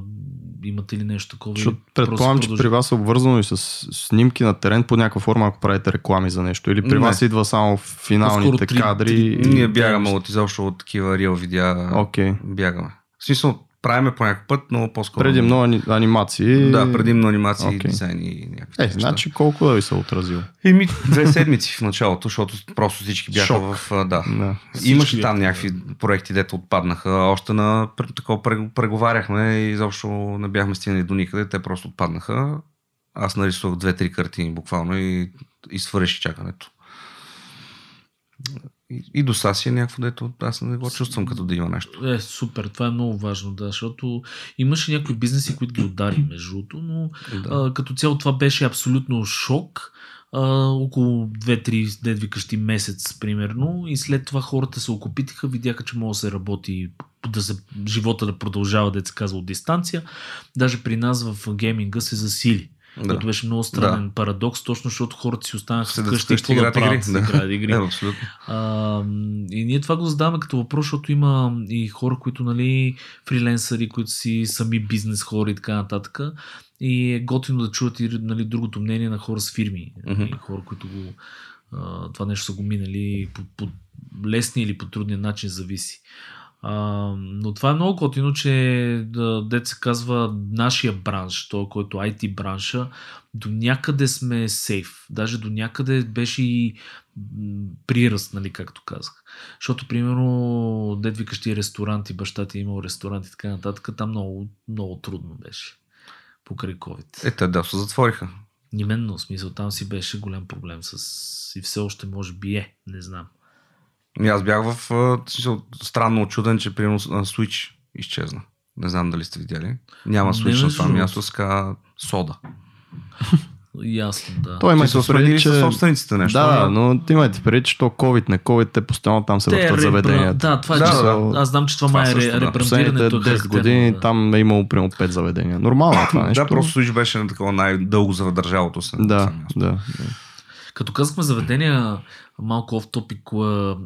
имате ли нещо такова? Предполагам, че при вас е обвързано и с снимки на терен по някаква форма, ако правите реклами за нещо. Или при не. вас идва само финалните три, кадри. Три, ние бягаме от изобщо от такива реал видеа. Okay. Бягаме. В смисъл, правиме по някакъв път, но по-скоро. Предимно анимации. Да, предимно анимации, okay. дизайни и някакви. Е, значи колко да ви се отразил? Еми, две седмици в началото, защото просто всички бяха Шок. в. Да. да. Имаше там някакви проекти, дето отпаднаха. Още на такова преговаряхме и изобщо не бяхме стигнали до никъде, те просто отпаднаха. Аз нарисувах две-три картини буквално и, и свърши чакането. И, и до си е някакво, дето аз не го чувствам като да има нещо. Е, супер, това е много важно, да, защото имаше някои бизнеси, които ги удари между другото, но да. а, като цяло това беше абсолютно шок. А, около 2-3 дед викащи месец, примерно, и след това хората се окупитиха, видяха, че може да се работи, да се, живота да продължава, да се казва от дистанция. Даже при нас в гейминга се засили да. което беше много странен да. парадокс, точно защото хората си останаха вкъщи и какво да правят, да играят игри. Да, абсолютно. А, и ние това го задаваме като въпрос, защото има и хора, които, нали, фриленсъри, които си сами бизнес хора и така нататък. И е готино да чуят и нали, другото мнение на хора с фирми. Mm-hmm. Хора, които го, а, това нещо са го минали по, по лесния или по трудния начин, зависи. А, но това е много готино, че дет се казва нашия бранш, той, който IT бранша, до някъде сме сейф. Даже до някъде беше и приръст, нали, както казах. Защото, примерно, дед викащи ресторанти, баща ти е имал ресторант и така нататък, там много, много трудно беше. Покрай COVID. Ето, да, се затвориха. Именно, в смисъл, там си беше голям проблем с... И все още може би е, не знам. И аз бях в смисъл, странно очуден, че примерно Switch изчезна. Не знам дали сте видяли. Няма Switch на това място, ска сода. Ясно, да. Той има се преди, че... собствениците нещо. Да, но имайте преди, че то COVID, не COVID, те постоянно там се въртат заведенията. Да, това е да, да. Аз знам, че това, това май е ребрандирането. 10 години да. там е имало примерно 5 заведения. Нормално е това нещо. Да, просто Switch беше на такова най-дълго задържалото се. Да, да, да. Като казахме заведения, малко оф топик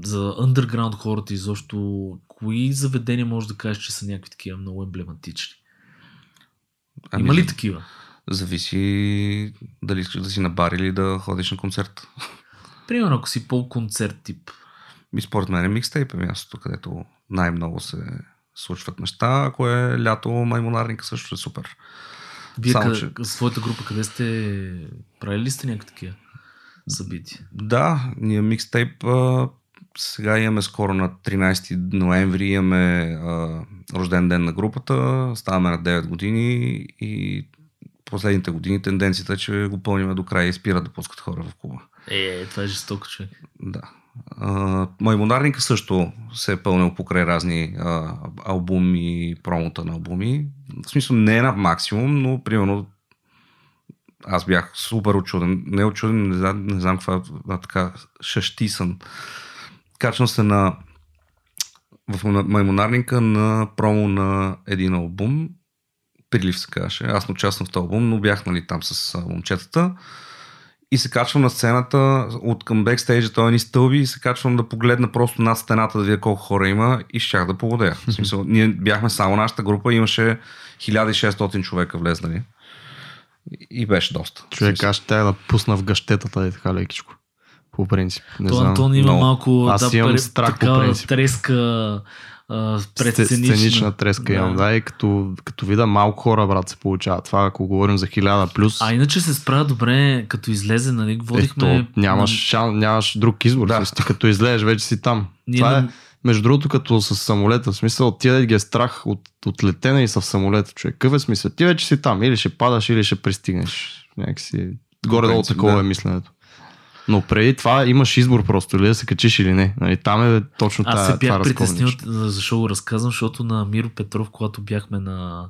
за underground хората изобщо, кои заведения може да кажеш, че са някакви такива много емблематични? Ами, Има ли такива? Зависи дали искаш да си на бар или да ходиш на концерт. Примерно, ако си по-концерт тип. И според мен е микстейп е мястото, където най-много се случват неща. Ако е лято, маймонарника също е супер. Вие Само, къде, че- своята група, къде сте правили ли сте някакви такива събития? Да, ние микстейп сега имаме скоро на 13 ноември имаме а, рожден ден на групата, ставаме на 9 години и последните години тенденцията е, че го пълним до края и спират да пускат хора в клуба. Е, това е жестоко, човек. Да. Маймонарника също се е пълнил покрай разни а, албуми, промота на албуми. В смисъл не е на максимум, но примерно аз бях супер очуден. Не очуден, не знам, не знам каква а, така шащисан. Качвам се на в Маймонарника на промо на един албум. Прилив се казваше. Аз не участвам в този албум, но бях нали, там с момчетата. И се качвам на сцената от към бекстейджа, той ни стълби и се качвам да погледна просто над стената да видя колко хора има и щях да поводея. В смисъл, ние бяхме само нашата група, имаше 1600 човека влезнали. И- беше доста. Човек, аз ще да пусна в гъщетата и така лекичко. По принцип. Не То знам. Антон има много. малко Аз да, имам страх по такава принцип. треска предсценична. Сценична треска имам, да, и като, като видя малко хора, брат, се получава. Това, ако говорим за хиляда плюс, А иначе се справя добре, като излезе, нали, водихме... е, то, нямаш, шан, нямаш друг избор. Да. Да. Ти като излезеш, вече си там. Ние Това е, между другото, като с самолета. В смисъл, тия ги е страх от, от летене и са в самолета, човек. Какъв е смисъл? Ти вече си там. Или ще падаш, или ще пристигнеш. Някакси. Горе-долу такова да. е мисленето. Но преди това имаш избор просто, или да се качиш или не. Нали, там е точно Аз тая, се бях притеснил, защо го разказвам, защото на Миро Петров, когато бяхме на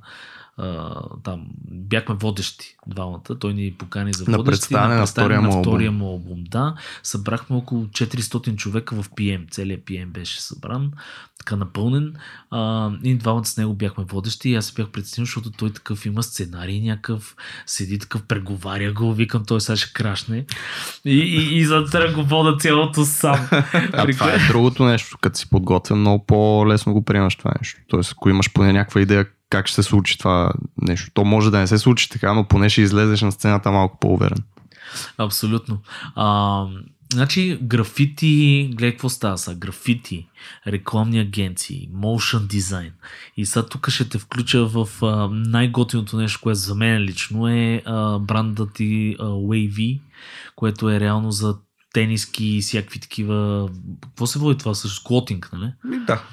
а, там, бяхме водещи двамата, той ни покани за На водещи. представяне на представяне втория му на втория албум. му албум. Да, събрахме около 400 човека в PM. Целият PM беше събран, така напълнен. А, и двамата с него бяхме водещи и аз се бях притеснил, защото той такъв има сценарий някакъв, седи такъв, преговаря го, викам той сега ще крашне. И, и, и за да го вода цялото сам. А това е другото нещо. Като си подготвен, много по-лесно го приемаш това нещо. Тоест, ако имаш поне някаква идея как ще се случи това нещо. То може да не се случи така, но поне ще излезеш на сцената малко по-уверен. Абсолютно. А, значи, графити, гледай какво става сега. Графити, рекламни агенции, motion дизайн. И сега тук ще те включа в а, най-готиното нещо, което за мен лично е а, брандът ти а, Wavy, което е реално за тениски и всякакви такива... Какво се води това? Също клотинг, нали? Ми, да.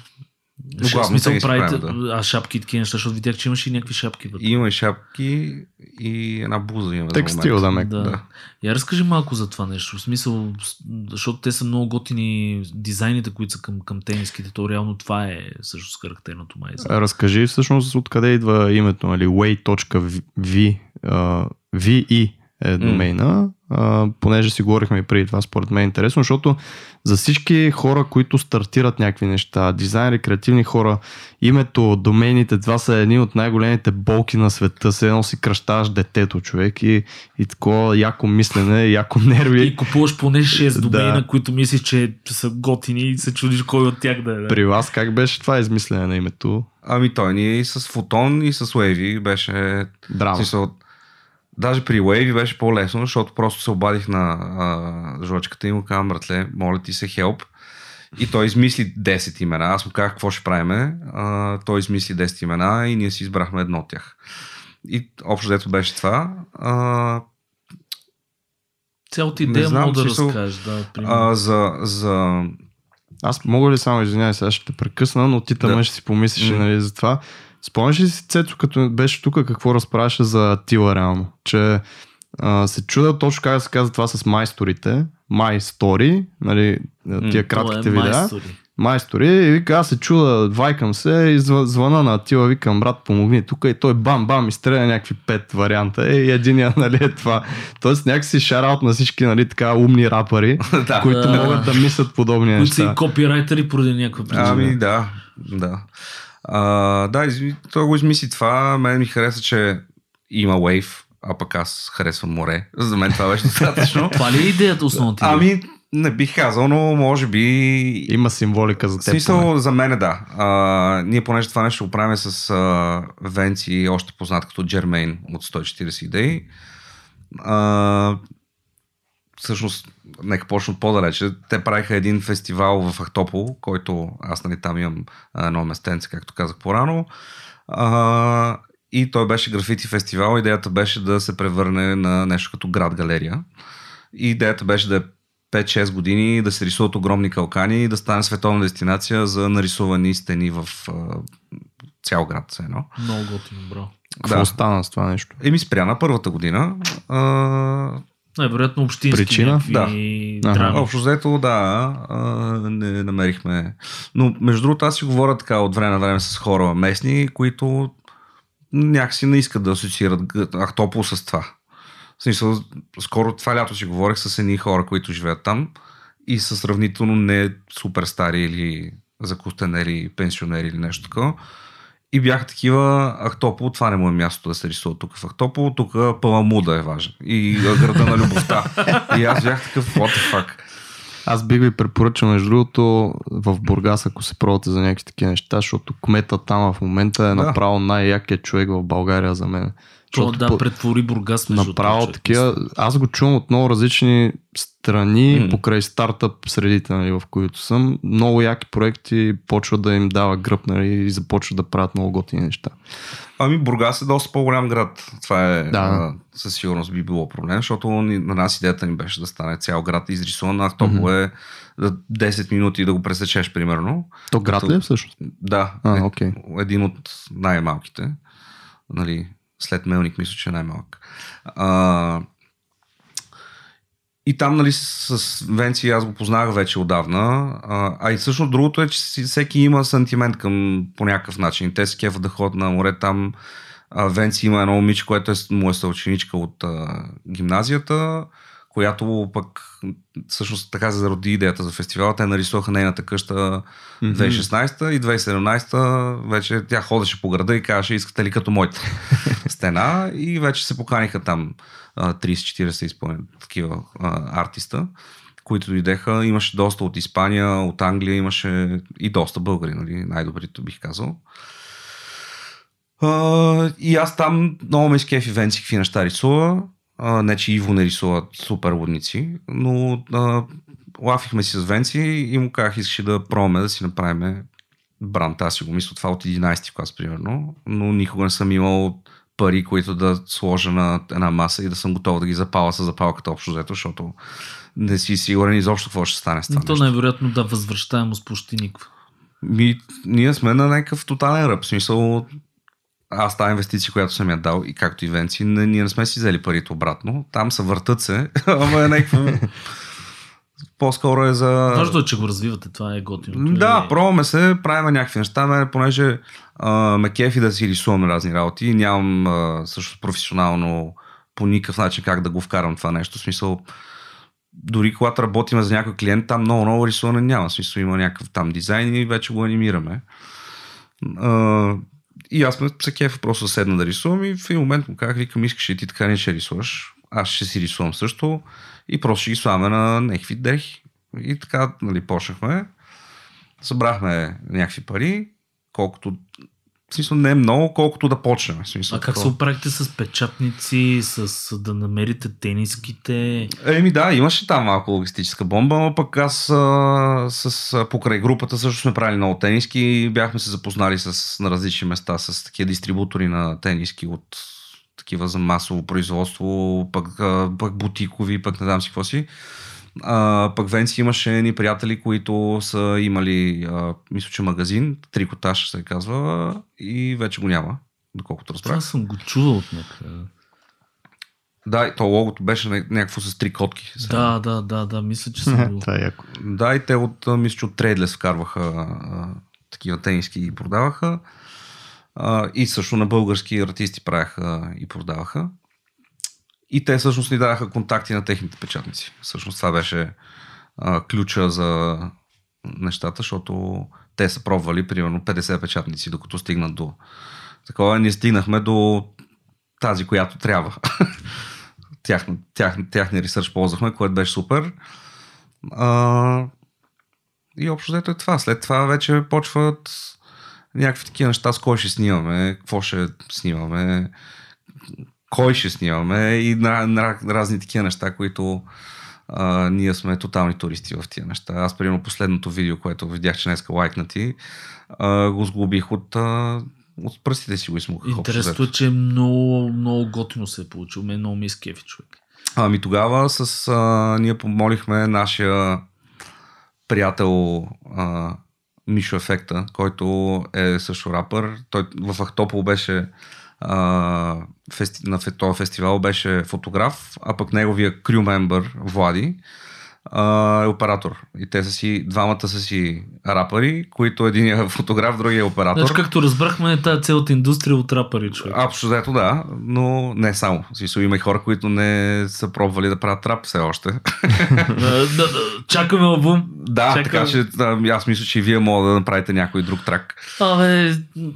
Но Ще- главно смисъл правите, правим, а шапки и такива неща, защото видях, че имаш и някакви шапки вътре. Има и шапки и една буза за Текстил да ме. Да. Да. Я разкажи малко за това нещо. В смисъл, с- защото те са много готини дизайните, които са към, към тениските. То реално това е също характерното май. Разкажи всъщност откъде идва името, нали? way.v а, VE е домейна, а, понеже си говорихме и преди това, според мен е интересно, защото за всички хора, които стартират някакви неща, дизайнери, креативни хора, името, домейните, това са едни от най-големите болки на света. Се едно си кръщаваш детето, човек, и, и такова яко мислене, яко нерви. И купуваш поне 6 Да. домейна, които мислиш, че са готини и се чудиш кой от тях да е. Да. При вас как беше това измислене на името? Ами той ни и с фотон и с Wavy беше... Драма. Смисъл, Даже при Wavy беше по-лесно, защото просто се обадих на а, жлъчката и му казвам, братле, моля ти се, хелп. И той измисли 10 имена. Аз му казах какво ще правиме. А, той измисли 10 имена и ние си избрахме едно от тях. И общо дето беше това. А, Цялата идея знам, мога да смисъл, разкажеш. Да, а, за, за Аз мога ли само, извинявай, сега ще те прекъсна, но ти там Да. ще си помислиш М. нали, за това. Спомняш ли си, Цецо, като беше тук, какво разправяше за Тила реално? Че а, се чуда точно как да се казва това с майсторите. Story, нали, тия То кратките е видеа. майстори. Майстори, и вика, аз се чуда, вайкам се и зв- звъна на Тила, викам, брат, помогни тук и той бам-бам изстреля някакви пет варианта и единия, нали, е това. Тоест някакси шараут на всички, нали, така умни рапъри, да. които могат да мислят подобни Които са неща. и копирайтери поради някаква причина. Ами да, да. А, да, изми- той го измисли това. Мен ми хареса, че има Wave, а пък аз харесвам море. За мен това беше достатъчно. Това ли е идеята основната? Ами, Не бих казал, но може би... Има символика за теб. смисъл, поне. за мен е да. А, ние понеже това нещо го правим с а, Венци, още познат като Джермейн от 140 идеи. А, всъщност, нека почна от по-далече. Те правиха един фестивал в Ахтопол, който аз нали, там имам едно местенце, както казах по-рано. А, и той беше графити фестивал. Идеята беше да се превърне на нещо като град-галерия. И идеята беше да е 5-6 години да се рисуват огромни калкани и да стане световна дестинация за нарисувани стени в а, цял град. Все едно. Много готино, бро. Какво да. стана с това нещо? Еми спря на първата година. А, Най-вероятно общински Причина? някакви Да. драми. общо взето, да, а, не намерихме. Но между другото, аз си говоря така от време на време с хора местни, които някакси не искат да асоциират Ахтопол с това. В смисъл, скоро това лято си говорих с едни хора, които живеят там и са сравнително не супер стари или закостенели пенсионери или нещо такова. И бяха такива, Ахтопол, това не му е място да се рисува тук в Ахтопол, тук Паламуда е важен. И града на любовта. и аз бях такъв, what the fuck. Аз бих ви препоръчал, между другото, в Бургас, ако се пробвате за някакви такива неща, защото кмета там в момента е Да. направо най-якият човек в България за мен. То, да, по- претвори Бургас между направо другото, такива. Аз го чувам от много различни страни, М. покрай стартъп средите, нали, в които съм. Много яки проекти почват да им дава гръб нали, и започват да правят много готини неща. Ами Бургас е доста по-голям град. Това е Да. а, със сигурност би било проблем, защото ни, на нас идеята ни беше да стане цял град изрисуван. Ахтопол е за 10 минути да го пресечеш примерно. То град Като- ли е всъщност? Да, А, е, окей. един от най-малките. Нали, след Мелник мисля, че е най-малък. А, и там, нали, с, Венци аз го познах вече отдавна. А, а и всъщност другото е, че всеки има сантимент към по някакъв начин. Те се кефат да ходят на море там. А, Венци има едно момиче, което е, му е съученичка от а, гимназията, която пък всъщност така се зароди идеята за фестивала. Те нарисуваха нейната къща 2016 и 2017 вече тя ходеше по града и казваше, искате ли като моята стена и вече се поканиха там а, 30-40 изпълнени такива а, артиста, които дойдеха. Имаше доста от Испания, от Англия, имаше и доста българи, нали? най-добрите бих казал. А, и аз там много ме изкефи Венци какви неща рисува. А, не, че Иво не рисува супер лудници, но а, лафихме си с Венци и му казах, искаше да пробваме да си направим бранд. Аз си го мисля това от 11 клас, примерно, но никога не съм имал пари, които да сложа на една маса и да съм готов да ги запаля с запалката общо взето, защото не си сигурен изобщо какво ще стане с това Но то най-вероятно да възвръщаемост почти никаква. Ми, ние сме на някакъв тотален ръб. В смисъл, аз тази инвестиция, която съм я дал и както и Венци, не, ние не сме си взели парите обратно. Там са въртат се, ама е някакво... По-скоро е за... Важно е, че го развивате, това е готино. Да, пробваме се, правим някакви неща, мен, понеже а, ме кефи да си рисуваме разни работи, нямам а, също професионално по никакъв начин как да го вкарам това нещо. В смисъл, дори когато работим за някой клиент, там много, много рисуване няма. В смисъл, има някакъв там дизайн и вече го анимираме. А, и аз ме се кефа просто седна да рисувам и в един момент му казах, викам, искаш ли ти така не ще рисуваш? Аз ще си рисувам също и просто ще ги слагаме на някакви дрехи. И така, нали, почнахме. Събрахме някакви пари, колкото в смисъл не е много, колкото да почнем. Смисъл, А как се такова. оправихте с печатници, с да намерите тениските? Еми да, имаше там малко логистическа бомба, но пък аз а, с, а, покрай групата също сме правили много тениски бяхме се запознали с, на различни места с такива дистрибутори на тениски от такива за масово производство, пък, а, пък бутикови, пък не знам си какво си. А, пък Венци имаше едни приятели, които са имали, а, мисля, че магазин, трикотаж се казва, и вече го няма, доколкото разбрах. Това съм го чувал от някъде. Да, и то логото беше ня- някакво с три котки. Да, да, да, да, мисля, че съм го... Е. Да, и те от, мисля, че от Трейдлес вкарваха а, такива тениски и продаваха. А, и също на български артисти правяха и продаваха. И те всъщност ни даваха контакти на техните печатници. Всъщност това беше а, ключа за нещата, защото те са пробвали примерно 50 печатници, докато стигнат до такова. Ние стигнахме до тази, която трябва. Тяхна, тях, тяхния ресърч ползвахме, което беше супер. А, и общо взето е това. След това вече почват някакви такива неща, с кой ще снимаме, какво ще снимаме, кой ще снимаме и на, на, на разни такива неща, които а, ние сме тотални туристи в тия неща. Аз, примерно, последното видео, което видях, че днеска лайкнати, а, го сглобих от, а, от пръстите си го измух. Интересно е, че много, много готино се е получил. Мен много ми е скефи човек. Ами тогава с, а, ние помолихме нашия приятел а, Мишо Ефекта, който е също рапър. Той в Ахтопол беше фести, на този фестивал беше фотограф, а пък неговия крю мембър Влади а, е оператор. И те са си, двамата са си рапъри, които един е фотограф, другия е оператор. Знаеш, както разбрахме, тази цялата индустрия от рапъри, човек. Абсолютно да, но не само. Смисъл, има и хора, които не са пробвали да правят рап все още. Да, да, да, Чакаме албум. да, Чакам. така че да, аз мисля, че и вие мога да направите някой друг трак. Абе,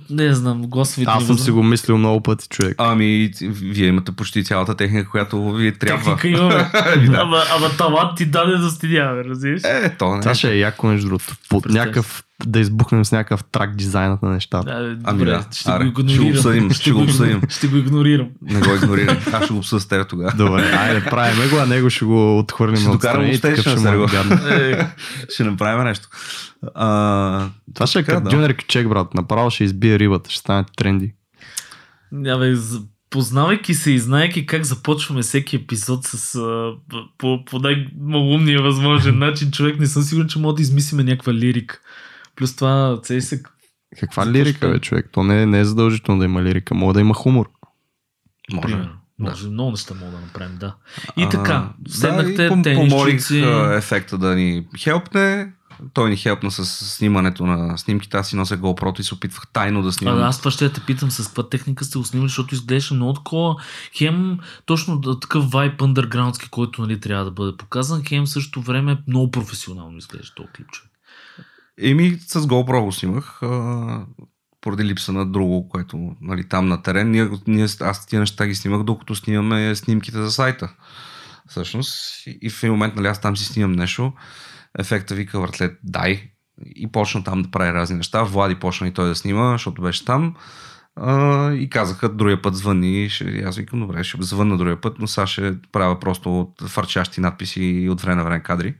не знам, гласовите Аз съм си го мислил много пъти, човек. Ами, вие имате почти цялата техника, която ви трябва. Техника имаме. ама, ама талант ти даде да стидяваме, разбираш? Е, то не. Това ще е яко между другото. По Представяш някакъв, да избухнем с някакъв трак дизайнът на нещата. Да, Ами добре, да, ще аре, го игнорирам. ще го обсъдим, ще го го- обсъдим. Ще го игнорирам. Не го игнорирай. Аз ще го обсъда с теб тогава. Добре, айде, правиме го, а него ще го отхвърлим Ще от докарам Station, ще му е ще направим нещо. А, Това ще е като да. дюнер чек, брат. Направо ще избие рибата, ще стане тренди. Абе, познавайки се и знаеки как започваме всеки епизод с а, по, по най-малумния възможен начин, човек не съм сигурен, че може да измислиме някаква лирика. Плюс това, цей се... Каква Защо лирика, бе, човек? То не, е- не е задължително да има лирика, може да има хумор. може. Примерно. Да. Може, много неща мога да направим, да. И А, така, да, седнахте, и пом- помолих ефекта да ни хелпне. Той ни хелпна с снимането на снимките. Аз си нося GoPro и се опитвах тайно да А, снимам. да, аз това ще те питам с каква техника сте го снимали, защото изглеждаше много такова. Хем точно такъв вайп undergroundски, който нали, трябва да бъде показан, хем в същото време много професионално изглежда този клип. човек. Еми, с GoPro го снимах. А, поради липса на друго, което нали, там на терен. Ние, ние, аз тия неща ги снимах, докато снимаме снимките за сайта. Всъщност. И в един момент, нали, аз там си снимам нещо. Ефекта вика въртлет, дай. И почна там да прави разни неща. Влади почна и той да снима, защото беше там. А, и казаха, другия път звъни. Ще, и аз викам, добре, ще звънна другия път, но сега ще правя просто от фарчащи надписи и от време на време кадри.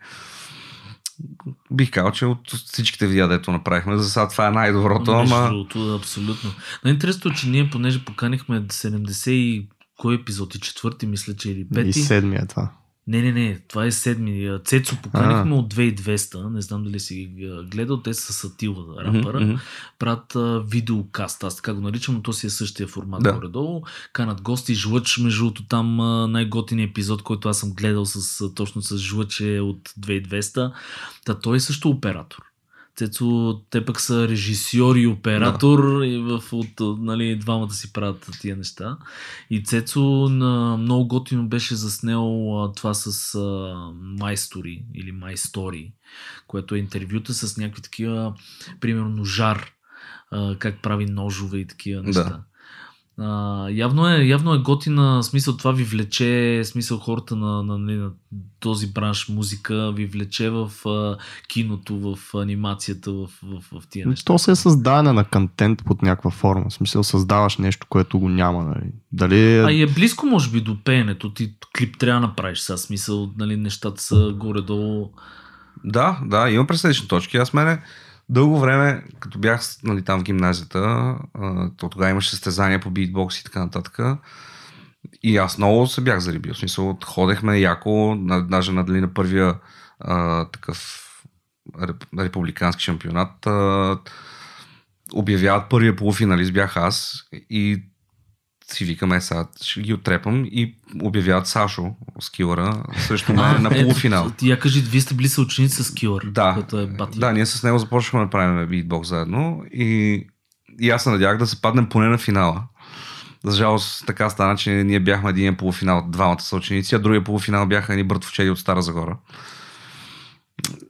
Бих казал, че от всичките видеа, дето направихме, за сега това е най-доброто, ама... другото, абсолютно. Най-интересното е, че ние, понеже поканихме 70 и кой епизод? И четвърти, мисля, че или И пети. седмия е това. Не, не, не, това е седми. А, Цецо поканихме от 2200, не знам дали си ги гледал, те са Сатила, рапъра. Мгм. правят а, видеокаст, аз така го наричам, но то си е същия формат Да. горе-долу. Канат гости, Жлъч, между другото там най-готиният епизод, който аз съм гледал с, точно с Жлъч е от 2200. Та той е също оператор. Цецо, те пък са режисьор и оператор и в, от, нали, двамата си правят тия неща. И Цецо на, много готино беше заснел а, това с а, майстори или майстори, което е интервюта с някакви такива, примерно жар, а, как прави ножове и такива неща. Да. А, явно, е, явно е готина, смисъл това ви влече, смисъл хората на, на, на, на този бранш музика ви влече в а, киното, в анимацията, в, в, в тия неща. То се е създаване на контент под някаква форма. Смисъл създаваш нещо, което го няма. Нали? Дали А е... и е близко, може би, до пеенето. Ти клип трябва да направиш сега. Смисъл, нали, нещата са горе-долу. Да, да, има пресечни точки. Аз мене дълго време, като бях нали, там в гимназията, то тогава имаше състезания по битбокс и така нататък. И аз много се бях зарибил. В смисъл, ходехме яко, даже на, дали, на първия а, такъв реп- републикански шампионат. А, обявяват първия полуфиналист, бях аз и си викаме сега, ще ги отрепам и обявяват Сашо, скилъра, срещу мен на полуфинал. Ти я кажи, вие сте били съученици с Килър. Да, Който е бати. да, ние с него започнахме да правим битбокс заедно и, и аз се надявах да се паднем поне на финала. За жалост така стана, че ние бяхме един полуфинал от двамата съученици, а другия полуфинал бяха едни братовчеди от Стара Загора.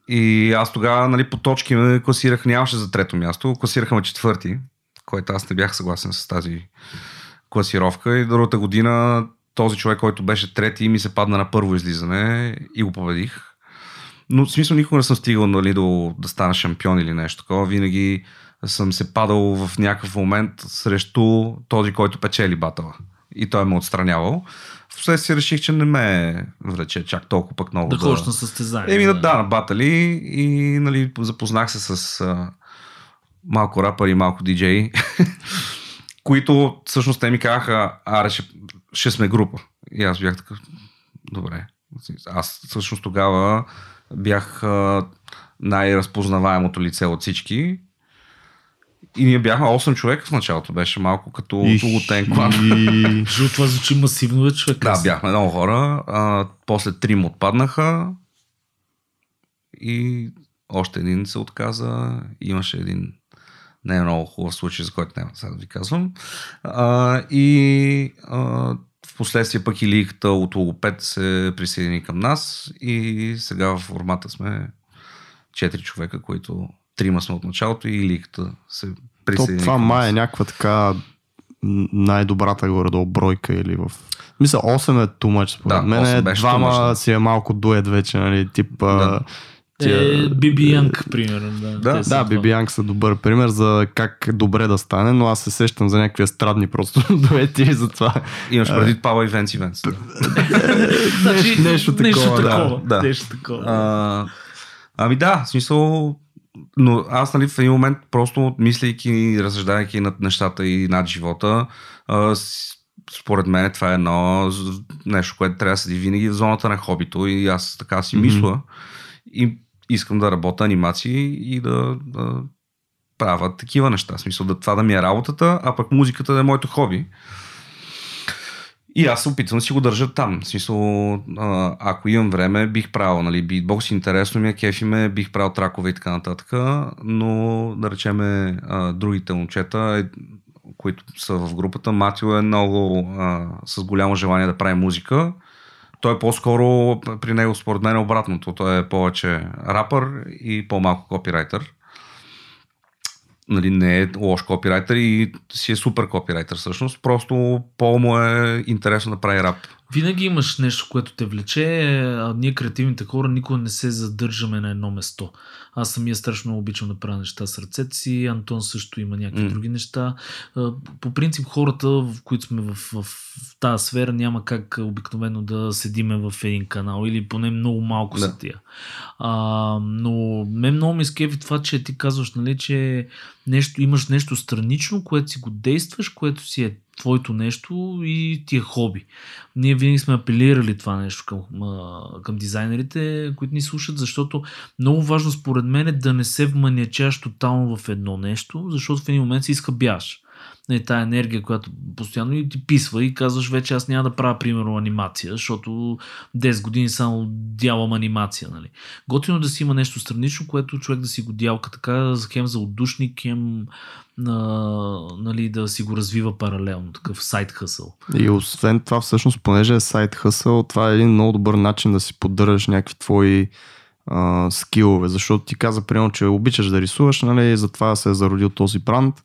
И аз тогава, нали, по точки ме класирах, нямаше за трето място, класирахме четвърти, който аз не бях съгласен с тази класировка и другата година този човек, който беше трети, ми се падна на първо излизане и го победих. Но в смисъл никога не съм стигал нали, до да стана шампион или нещо такова. Винаги съм се падал в някакъв момент срещу този, който печели батъла. И той ме отстранявал. Впоследствие реших, че не ме влече чак толкова пък много. Да ходиш на състезание. Еми, да, да, на батали и нали, запознах се с а, малко рапър и малко диджей, които всъщност те ми казаха, аре, ще, ще сме група. И аз бях такъв, добре. Аз всъщност тогава бях най-разпознаваемото лице от всички. И ние бяхме 8 човека в началото. Беше малко като Лутен клан. И... Това звучи масивно, бе, човек. Да, бяхме много хора. А, после трим отпаднаха. И още един се отказа. Имаше един не е много хубав случай, за който няма сега да ви казвам. А, и а, в последствие пък и лигата от Логопед се присъедини към нас и сега в формата сме 4 човека, които трима сме от началото и лигата се То, присъедини това към май е някаква така най-добрата горе-долу бройка или в... Мисля, 8 е too much, според Да, мен. 8 Е, двама си е малко дует вече, нали, тип... Да. Да. Е, Биби Янг, примерно. Да, Да, Те са Да, това. Биби Янг са добър пример за как добре да стане, но аз се сещам за някакви естрадни просто дуети и затова. Имаш преди Пава и Венци Венц. Да. Значи, нещо такова, Нещо да, такова. да. Нещо такова. А, ами да, в смисъл, но аз нали, в един момент просто мислейки, разсъждайки над нещата и над живота, а, според мен това е едно нещо, което трябва да седи винаги в зоната на хобито и аз така си Мгм. мисля и искам да работя анимации и да, да правя такива неща. В смисъл да това да ми е работата, а пък музиката да е моето хоби. И аз се опитвам да си го държа там. В смисъл, ако имам време, бих правил, нали, битбокс, интересно ми е, кефи ме, бих правил тракове и така нататък, но да речеме другите момчета, е, които са в групата, Матио е много а, с голямо желание да прави музика. Той е по-скоро, при него според мен е обратното. Той е повече рапър и по-малко копирайтер. Нали, не е лош копирайтер и си е супер копирайтер всъщност. Просто по-му е интересно да прави рап. Винаги имаш нещо, което те влече. А ние креативните хора никога не се задържаме на едно место. Аз самия страшно обичам да правя неща с ръцете си. Антон също има някакви М. други неща. По принцип хората, в които сме в, в, в тази сфера, няма как обикновено да седиме в един канал или поне много малко Да. са тия. А, но мен много ми скефи това, че ти казваш, нали, че нещо, имаш нещо странично, което си го действаш, което си е твоето нещо и ти е хоби. Ние винаги сме апелирали това нещо към, към дизайнерите, които ни слушат, защото много важно според мен е да не се вманячаш тотално в едно нещо, защото в един момент си изхъбяш. Не, тая енергия, която постоянно и ти писва и казваш вече аз няма да правя примерно анимация, защото 10 години само дявам анимация. Нали. Готино да си има нещо странично, което човек да си го дялка така, хем за отдушник, хем на, нали, да си го развива паралелно, такъв сайт хъсъл. И освен това, всъщност, понеже е сайт хъсъл, това е един много добър начин да си поддържаш някакви твои а, скилове, защото ти каза, примерно, че обичаш да рисуваш, нали, затова се е зародил този бранд.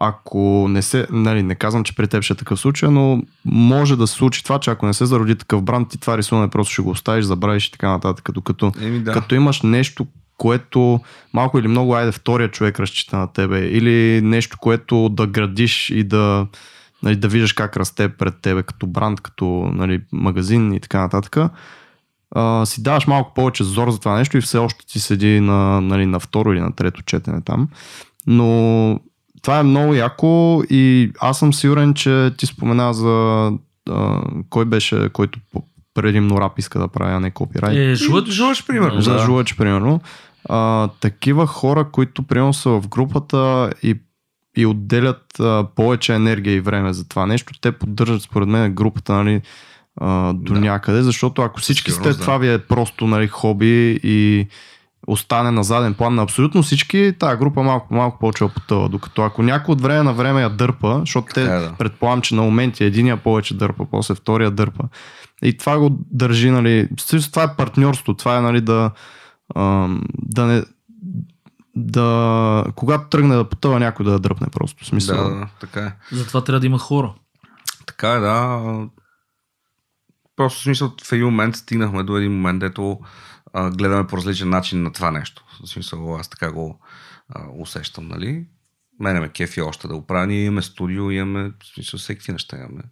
Ако не се, нали, не казвам, че при теб ще е такъв случай, но може да се случи това, че ако не се зароди такъв бранд, ти това рисуване просто ще го оставиш, забравиш и така нататък. Докато Еми да. като имаш нещо, което малко или много, айде, втория човек разчита на тебе, или нещо, което да градиш и да, нали, да виждаш как расте пред тебе като бранд, като нали, магазин и така нататък, а, си даваш малко повече зор за това нещо и все още ти седи на, нали, на второ или на трето четене там. Но това е много яко и аз съм сигурен, че ти спомена за а, кой беше, който предимно рап иска да прави, а не копирайт. Е, жлъч, жлъч, примерно. За Да. жлъч, примерно. А, такива хора, които примерно са в групата и, и отделят а, повече енергия и време за това нещо, те поддържат според мен групата нали, а, до Да. някъде, защото ако всички сте, да. това ви е просто нали, хоби и остане на заден план на абсолютно всички, тази група малко, малко почва потъва. Докато ако някой от време на време я дърпа, защото те е, да. предполагам, че на моменти единия повече дърпа, после втория дърпа. И това го държи, нали, това е партньорство, това е, нали, да, да не, да, когато тръгне да потъва някой да я дръпне просто. Смисъл. Да, да, така е. Затова трябва да има хора. Така е, да. Просто в смисъл в един момент стигнахме до един момент, дето гледаме по различен начин на това нещо. В смисъл, аз така го а, усещам, нали? Мене ме кефи още да го правя. Ние имаме студио, имаме в смисъл, всеки неща имаме.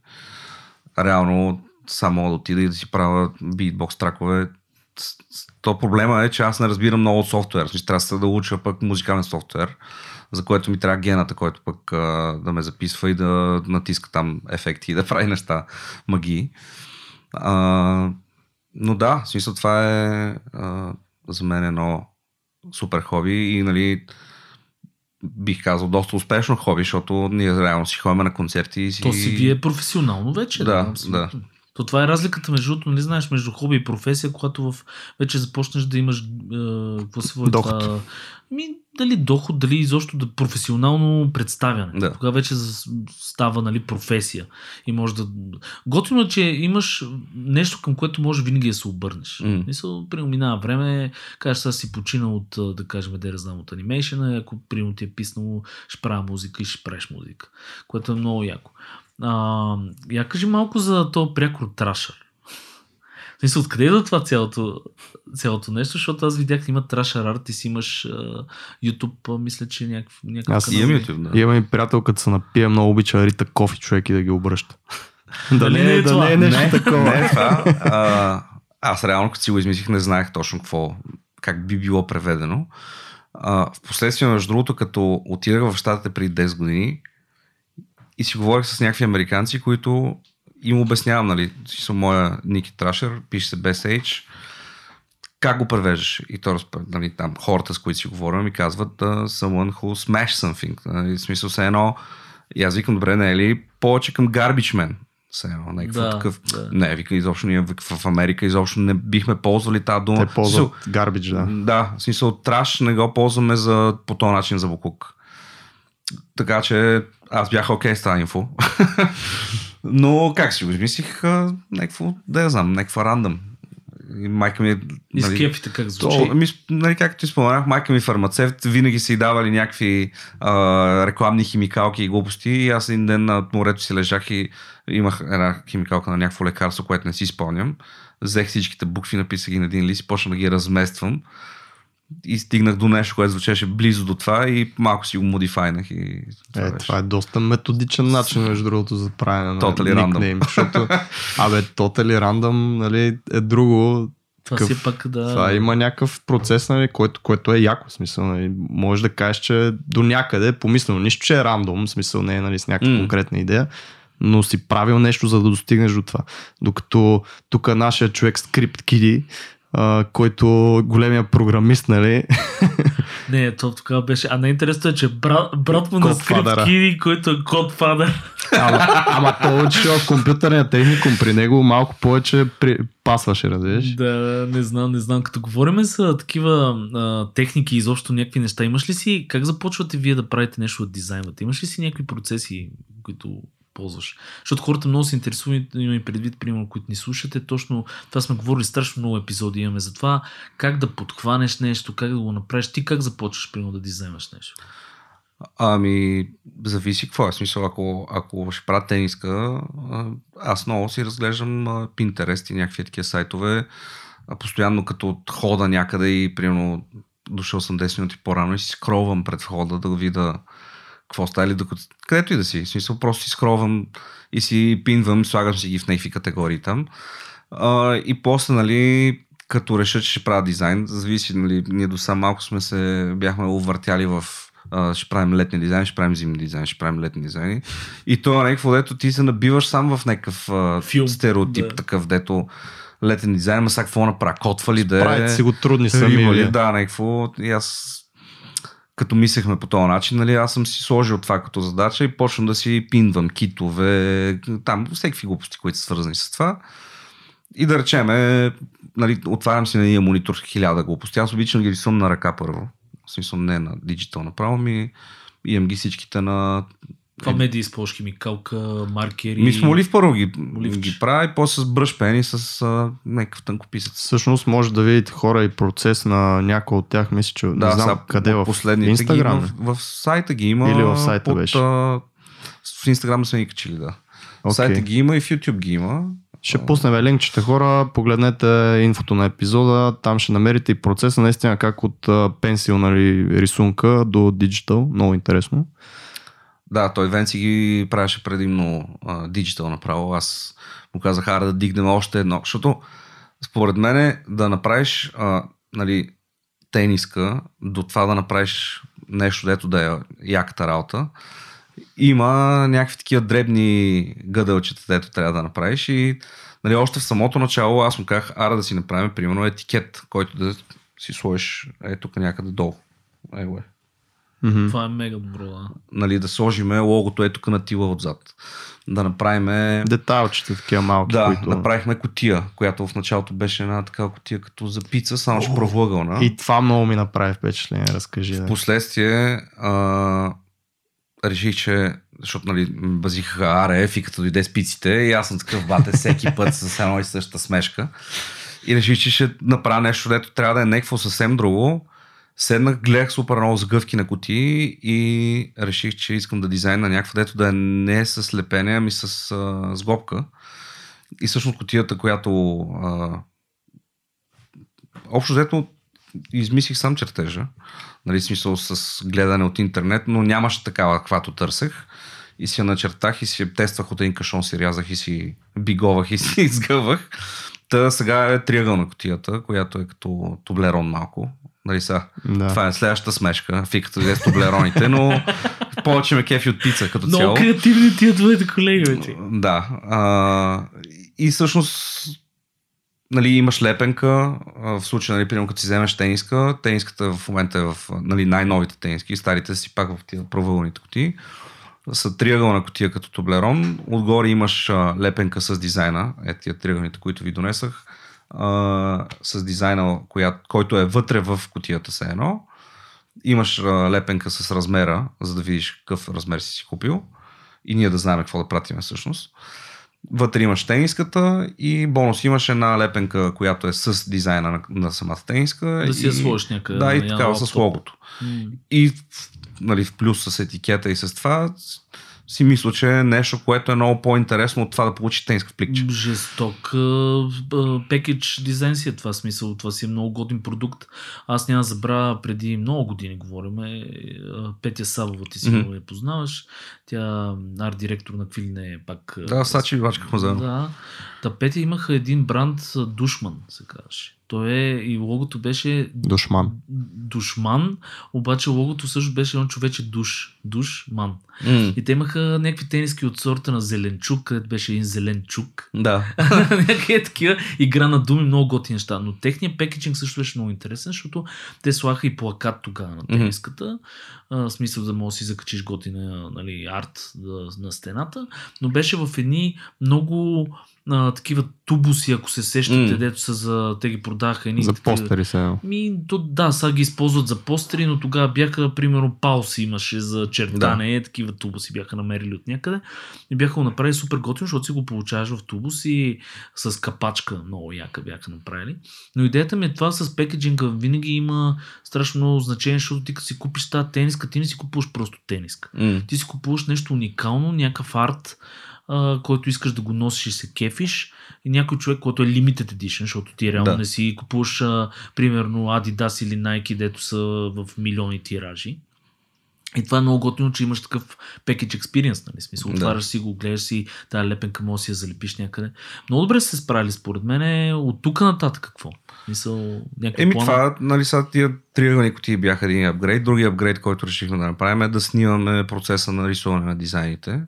Реално, само да отида и да си правя битбокс тракове. То проблема е, че аз не разбирам много от софтуер. Смисъл, Трябва да уча пък музикален софтуер, за което ми трябва гената, който пък а, да ме записва и да натиска там ефекти и да прави неща, магии. А, но да, в смисъл това е а, за мен едно супер хоби и нали бих казал доста успешно хоби, защото ние реално си ходим на концерти и си... То си вие професионално вече. Да, абсолютно. То това е разликата между другото, нали знаеш, между хоби и професия, когато в, вече започнеш да имаш е, какво се води това? Ми, дали доход, дали изобщо да професионално представяне. Да. Тогава вече става нали, професия. И може да... Готино е, че имаш нещо към което може винаги да се обърнеш. М. Мисъл, примерно минава време, кажеш, сега си починал от, да кажем, да знам, от анимейшена, ако примерно ти е писнало, ще правя музика и ще правиш музика, което е много яко. А, я кажи малко за то пряко трашър. Мисля, откъде идва това цялото, цялото нещо, защото аз видях, има трашър арт и си имаш а, YouTube, а, мисля, че някакъв, някакъв Аз. Имам? YouTube, да. Имам и приятел, като се напия, много обича рита кофи човек и да ги обръща. да Дали не, не е е, да това? не е нещо не, такова. Не е това. А, аз реално, като си го измислих, не знаех точно какво, как би било преведено. А, впоследствие, между другото, като отидах в Штатите преди 10 години и си говорих с някакви американци, които им обяснявам, нали, съм моя Ники Трашер, пише се без H, как го превеждаш? И то, нали, там хората, с които си говорим, ми казват someone who smash something. Нали, в смисъл се едно, и аз викам, добре, не е ли повече към garbage man? Все едно, някакъв Да, такъв. да. Не, вика, изобщо ние в Америка изобщо не бихме ползвали тази дума. Те ползват гарбидж, да. Да, в смисъл траш не го ползваме за, по този начин за буклук. Така че аз бях окей с тази инфо. Но как си го измислих? Някакво, да я знам, някаква рандъм. И майка ми... е, И нали, кефите как звучи. то, ми, нали, както ти споменах, майка ми е фармацевт, винаги са й давали някакви а, рекламни химикалки и глупости. И аз един ден на морето си лежах и имах една химикалка на някакво лекарство, което не си спомням. Взех всичките букви, написах ги на един лист и почнах да ги размествам. И стигнах до нещо, което звучеше близо до това и малко си го модифайнах. И това Е, беше. това е доста методичен начин, между другото, за правене на Totally random. никнейм, защото, абе, totally random, нали, е друго. това такъв- си е пак да... Това има някакъв процес, нали, който, който е яко, смисъл, нали, може да кажеш, че до някъде е помислено, нищо, че е рандом, смисъл не е нали, с някаква М. конкретна идея, но си правил нещо, за да достигнеш до това. Докато тук нашия човек Скрипт Киди, а, който големия програмист, нали, Не, то тогава беше... А най-интересното е, че брат, брат му на скрипт Киди, който е Кодфадър. ама, ама той е учил в компютърния техникум, при него малко повече при... пасваше, разбираш? Да, не знам, не знам. Като говорим за такива а, техники и изобщо някакви неща, имаш ли си, как започвате вие да правите нещо от дизайнвате? Имаш ли си някакви процеси, които ползваш? Защото хората много се интересуват, има и предвид, примерно, които ни слушате, точно това сме говорили, страшно много епизоди имаме за това, как да подхванеш нещо, как да го направиш. Ти как започваш, примерно, да дизайнваш нещо? Ами, зависи какво е. Смисъл, ако, ако ще правя тениска, аз много си разглеждам Pinterest и някакви такива сайтове, постоянно като хода някъде и примерно дошъл съм 10 минути по-рано и си скролвам пред входа да видя какво става или докато, където и да си. В смисъл, просто си скролвам и си пинвам, слагам си ги в някакви категории там. А, и после, нали, като реша, че ще правя дизайн, зависи, нали, ние до сам малко сме се, бяхме увъртяли в а, ще правим летни дизайн, ще правим зимни дизайн, ще правим летни дизайни. И то е някакво, дето ти се набиваш сам в някакъв а, Филм, стереотип, да. такъв, дето летен дизайн, ма сега какво направя? Котва ли да е? Правите си го трудни сами. Ли? или? Да, някакво. И аз като мислехме по този начин, нали, аз съм си сложил това като задача и почвам да си пинвам китове, там всеки глупости, които са свързани с това. И да речеме, нали, отварям си на един монитор хиляда глупости. Аз обичам ги рисувам на ръка първо. В смисъл не на диджитал направо ми. Имам ги всичките на... Това медии използваш химикалка, маркери. Ми с молив първо ги, Моливче. ги правя и после с бръш пени с а, някакъв тънкописец. Всъщност може да видите хора и процес на някой от тях, мисля, че не знам сега къде в последните Инстаграм. Ги има, в, в, сайта ги има. Или в сайта под, беше? А, в Инстаграм сме ги качили, да. В Окей. сайта ги има и в YouTube ги има. Ще пуснем линкчета хора, погледнете инфото на епизода, там ще намерите и процеса наистина как от пенсил нали, рисунка до диджитал, много интересно. Да, той Венци ги правеше предимно диджитал направо. Аз му казах, ара да дигнем още едно, защото според мен да направиш а, нали, тениска до това да направиш нещо, дето да е яката работа, има някакви такива дребни гъдълчета, дето трябва да направиш и нали, още в самото начало аз му казах, ара да си направим примерно етикет, който да си сложиш е тук някъде долу. Е. Mm-hmm. Това е мега добро, да. Нали, да сложиме логото е тук на тила отзад. Да направим... Деталчета такива малки. Да, които... направихме котия, която в началото беше една такава котия като за пица, само че провъгълна. И това много ми направи впечатление, разкажи. Да. Впоследствие а, реших, че защото нали, базиха АРФ и като дойде спиците и аз съм такъв бате всеки път с едно и същата смешка. И реших, че ще направя нещо, дето трябва да е някакво съвсем друго. Седнах, гледах супер много сгъвки на кутии и реших, че искам да дизайна някакво, дето да е не с лепене, ами с а, сгобка. И всъщност кутията, която а, общо взето измислих сам чертежа, нали, смисъл с гледане от интернет, но нямаше такава, каквато търсех. И си я начертах и си я тествах от един кашон, си рязах и си биговах и си изгъвах. Та сега е триъгълна котията, която е като тублерон малко. Нали са? Да. Това е следващата смешка, фиката е с тублероните, но повече ме кефи от пица като цяло. Много креативни тия двоите колеги, вече. Да. А, и всъщност нали, имаш лепенка, в случая, нали, примерно, като си вземеш тениска, тениската в момента е в нали, най-новите тениски, старите си пак в тия провълните кутии, са триъгълна котия като тублерон, отгоре имаш а, лепенка с дизайна, е тия триъгълните, които ви донесах, а, с дизайна, коя, който е вътре в котията се едно, имаш а, лепенка с размера, за да видиш какъв размер си си купил и ние да знаем какво да пратиме всъщност. Вътре имаш тениската и бонус имаш една лепенка, която е с дизайна на, на самата тениска. Да си я сложиш някъде. Да, и такава с логото. Mm. И нали, в плюс с етикета и с това си мисля, че е нещо, което е много по-интересно от това да получи тениска в пликче. Жесток пекедж дизайн си е това смисъл. Това си е много годин продукт. Аз няма забравя преди много години говориме. Петя Савова, ти си mm-hmm. я познаваш. Тя арт директор на Квилине е пак. Да, Сачи бачкахме заедно. Да. Та Петя имаха един бранд Душман, се казваше. Той е и логото беше Душман. Душман, обаче логото също беше едно човече душ. Душман. Mm. И те имаха някакви тениски от сорта на Зеленчук, където беше един Зеленчук. Да. някакви такива игра на думи, много готини неща. Но техният пекетинг също беше много интересен, защото те слаха и плакат тогава на тениската. Mm-hmm. Смисъл да можеш да си закачиш готина нали, арт да, на стената. Но беше в едни много а, такива тубуси, ако се сещате, mm. дето са за... Те ги продаха. Едни, за такива... постери сега. Ми, то, да, сега ги използват за постери, но тогава бяха, примерно, пауси имаше за чертане, да. такива тубуси бяха намерили от някъде. И бяха го направили супер готино, защото си го получаваш в тубус и с капачка много яка бяха направили. Но идеята ми е това с пекеджинга винаги има страшно много значение, защото ти като си купиш тази тениска, ти не си купуваш просто тениска. Mm. Ти си купуваш нещо уникално, някакъв арт, а, който искаш да го носиш и се кефиш и някой човек, който е limited edition, защото ти реално да. не си купуваш а, примерно Adidas или Nike, дето са в милиони тиражи. И това е много готино, че имаш такъв package experience, нали? Смисъл, отваряш да. си го, гледаш си тази лепенка, може си я залепиш някъде. Много добре се справили според мен. От тук нататък какво? Мисъл, Еми плана? това, нали са тия триъгълни кутии бяха един апгрейд. Другия апгрейд, който решихме да направим е да снимаме процеса на рисуване на дизайните.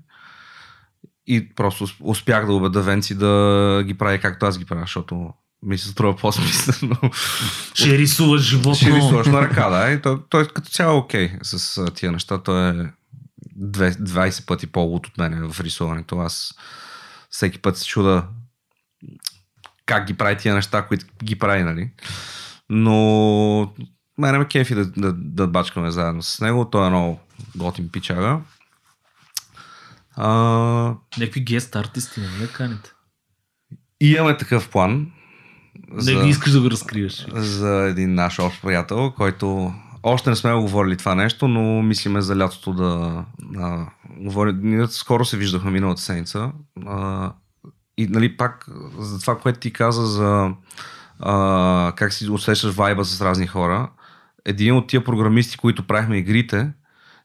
И просто успях да убеда Венци да ги прави както аз ги правя, защото ми се струва по-смислено. Ще рисуваш животно. Ще рисуваш на ръка, да. И той, той като цяло е окей okay с тия неща. Той е 20 пъти по-луд от мен в рисуването. Аз всеки път се чуда как ги прави тия неща, които ги прави, нали? Но мене ме кефи да, да, да бачкаме заедно с него. Той е много готин пичага. А... Някакви гест артисти, не ли каните? И имаме такъв план. За, искаш да го разкриеш. За един наш общ приятел, който още не сме говорили това нещо, но мислиме за лятото да а, говорим. Ние скоро се виждахме миналата седмица. А, и нали, пак за това, което ти каза за а, как си усещаш вайба с разни хора, един от тия програмисти, които правихме игрите,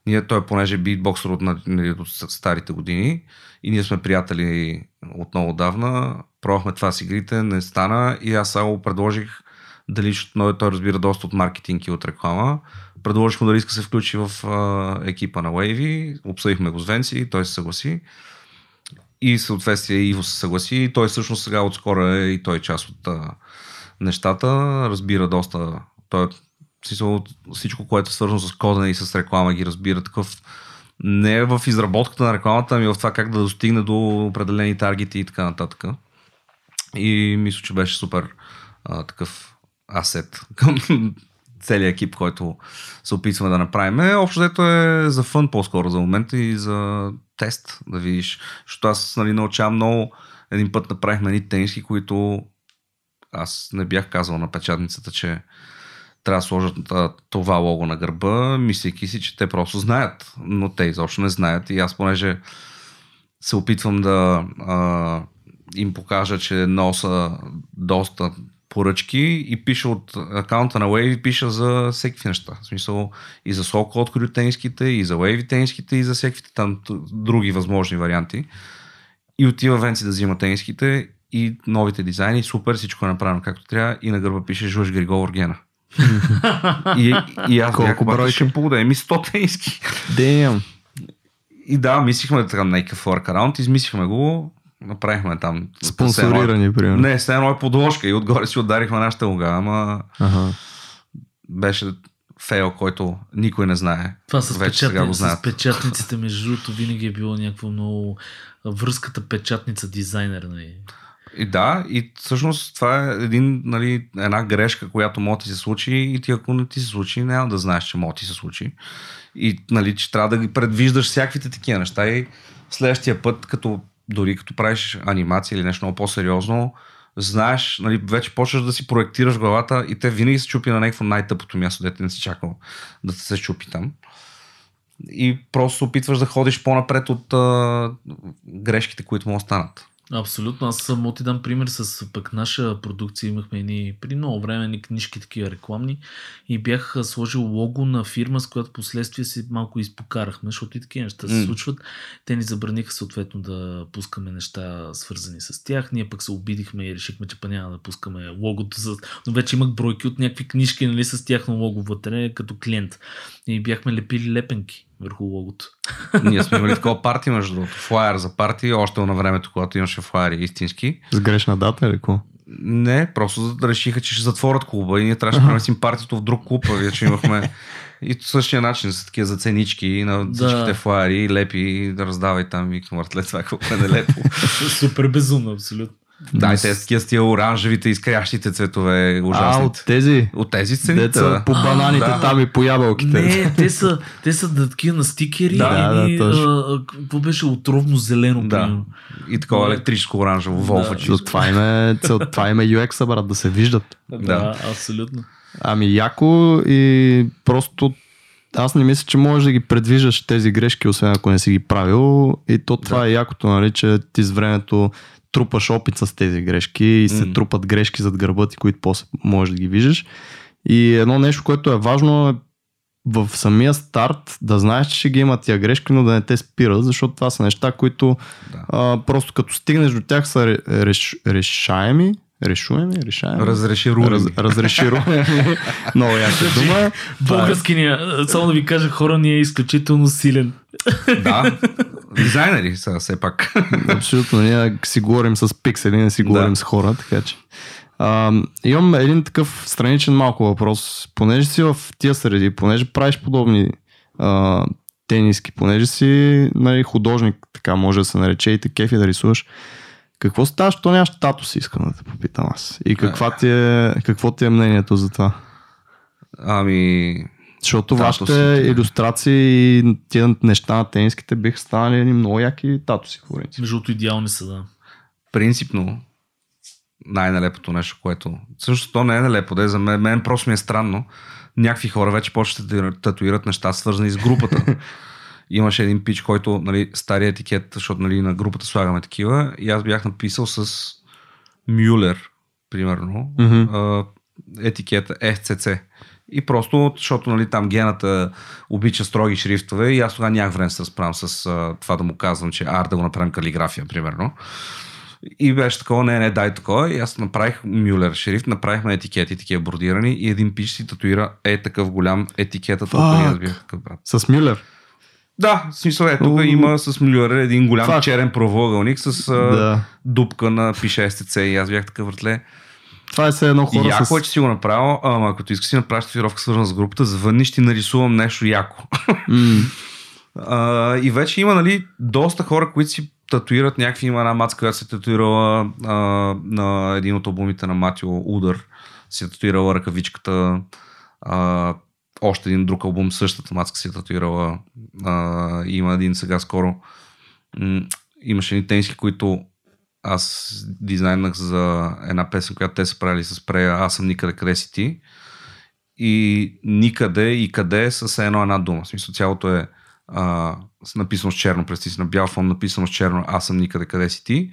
ние, той понеже е битбоксър от, нали, от старите години и ние сме приятели от много давна, пробвахме това с игрите, не стана и аз само предложих дали, но той разбира доста от маркетинг и от реклама, предложих му дали иска се включи в а, екипа на Wavy, обсъдихме го с Венци, той се съгласи. И съответствие Иво се съгласи. И той всъщност сега отскоро е и той е част от а, нещата, разбира доста, той всичко, което е свързано с кодене и с реклама ги разбира такъв не е в изработката на рекламата, ами в това как да достигне до определени таргети и така нататък. И мисля, че беше супер а, такъв асет към целият екип, който се опитваме да направим. Общо взето е за фън по-скоро за момента и за тест, да видиш. Защото аз нали, научавам много. Един път направихме едни тениски, които аз не бях казал на печатницата, че трябва да сложат това лого на гърба, мислейки си, че те просто знаят, но те изобщо не знаят и аз понеже се опитвам да а, им покажа, че носа доста поръчки и пиша от акаунта на Wave, пиша за всеки неща. В смисъл и за Soul Code тениските, и за Wave тениските, и за всеки там други възможни варианти. И отива Венци да взима тениските и новите дизайни, супер, всичко е направено както трябва и на гърба пише Жуж Григор Гена. И, и аз Колко бройки? ще поудем ми 100 тениски. Damn. И да, мислихме така някакъв workaround, измислихме го, направихме там. Спонсорирани, примерно. Не, с едно е подложка и отгоре си ударихме нашата луга, ама ага. беше фейл, който никой не знае. Това с, Вече го знаят. с печатниците, между другото, винаги е било някакво много връзката печатница-дизайнер. Нали? И да, и всъщност това е един, нали, една грешка, която може да ти се случи и ти ако не ти се случи, няма да знаеш, че може да ти се случи. И нали, че трябва да ги предвиждаш всякаквите такива неща и следващия път, като дори като правиш анимация или нещо много по-сериозно, знаеш, нали, вече почваш да си проектираш главата и те винаги се чупи на някакво най-тъпото място, дете не си чакал да се чупи там. И просто опитваш да ходиш по-напред от а, грешките, които му останат. Абсолютно. Аз само ти дам пример с пък наша продукция. Имахме едни при много време ни книжки такива рекламни и бях сложил лого на фирма, с която последствие си малко изпокарахме, защото и такива неща се случват. Те ни забраниха съответно да пускаме неща свързани с тях. Ние пък се обидихме и решихме, че па няма да пускаме логото. За... Но вече имах бройки от някакви книжки нали, с тяхно лого вътре като клиент. И бяхме лепили лепенки върху логото. Ние сме имали такова парти, между другото. Флайер за парти, още на времето, когато имаше флайери истински. С грешна дата или какво? Не, просто решиха, че ще затворят клуба и ние трябваше да преместим партито в друг клуб, вече имахме и по същия начин с такива заценички на всичките да. флайери, лепи, да раздавай там, викам, след това какво е нелепо. Супер безумно, абсолютно. Да, и те с тия оранжевите изкрящите цветове. Ужасните. А, от тези? От тези цените. Деца, по бананите да. там и по ябълките. Не, те са, те са да, такива на стикери да, и да, какво беше отровно зелено. Да. Примерно. И такова електрическо оранжево, волфа да. Това им е, това им е UX, брат, да се виждат. Да, да, абсолютно. Ами яко и просто аз не мисля, че можеш да ги предвиждаш тези грешки, освен ако не си ги правил. И то това да. е якото, нали, че ти с времето трупаш опит с тези грешки и се mm. трупат грешки зад гърба ти, които после можеш да ги виждаш. И едно нещо, което е важно е в самия старт да знаеш, че ще ги има тия грешки, но да не те спират, защото това са неща, които да. а, просто като стигнеш до тях са реш, решаеми, решуеми, решаеми. Разрешируеми. Раз, разрешируеми. Много яка дума. Български ни, само да ви кажа, хора ни е изключително силен. Да, дизайнери са все пак. Абсолютно, ние си говорим с пиксели, не си говорим да. с хора, така че. А, имам един такъв страничен малко въпрос. Понеже си в тия среди, понеже правиш подобни а, тениски, понеже си нали, художник, така може да се нарече и те кефи да рисуваш, какво става, що нямаш статус, искам да те попитам аз. И каква ти е, какво ти е мнението за това? Ами, защото вашите иллюстрации и тия неща на тениските биха станали едни много яки татуси. Между другото идеални са, да. Принципно, най-нелепото нещо, което... Също то не е нелепо, да е за мен, мен просто ми е странно. Някакви хора вече почват да татуират неща, свързани с групата. имаше един пич, който, нали, стария етикет, защото нали, на групата слагаме такива, и аз бях написал с Мюлер, примерно, а, етикета FCC. И просто, защото нали, там гената обича строги шрифтове и аз тогава нямах време да се разправям с а, това да му казвам, че ар да го направим калиграфия, примерно. И беше такова, не, не, дай такова. И аз направих Мюлер шрифт, направихме етикети, такива бордирани и един пич си татуира е такъв голям бях такъв брат. С Мюлер. Да, в смисъл е, тук има с Мюлер един голям Fuck. черен правоъгълник с Да. дупка на пише СТЦ и аз бях такъв вратле. Това е все едно хора яко с... е, че си го направил, ама ако искаш си направиш татуировка свързана с групата, звънни, ще нарисувам нещо яко. М, А, и вече има нали, доста хора, които си татуират някакви. Има една мацка, която се татуирала а, на един от албумите на Матио Удър. Си е татуирала ръкавичката. А, още един друг албум, същата мацка си е татуирала. А, има един сега скоро. Имаше едни тениски, които аз дизайнах за една песен, която те са правили с прея Аз съм никъде, къде си ти. И никъде и къде са се едно една дума. В смисъл цялото е а, с- написано с черно, представи си на бял фон, написано с черно, аз съм никъде, къде си ти.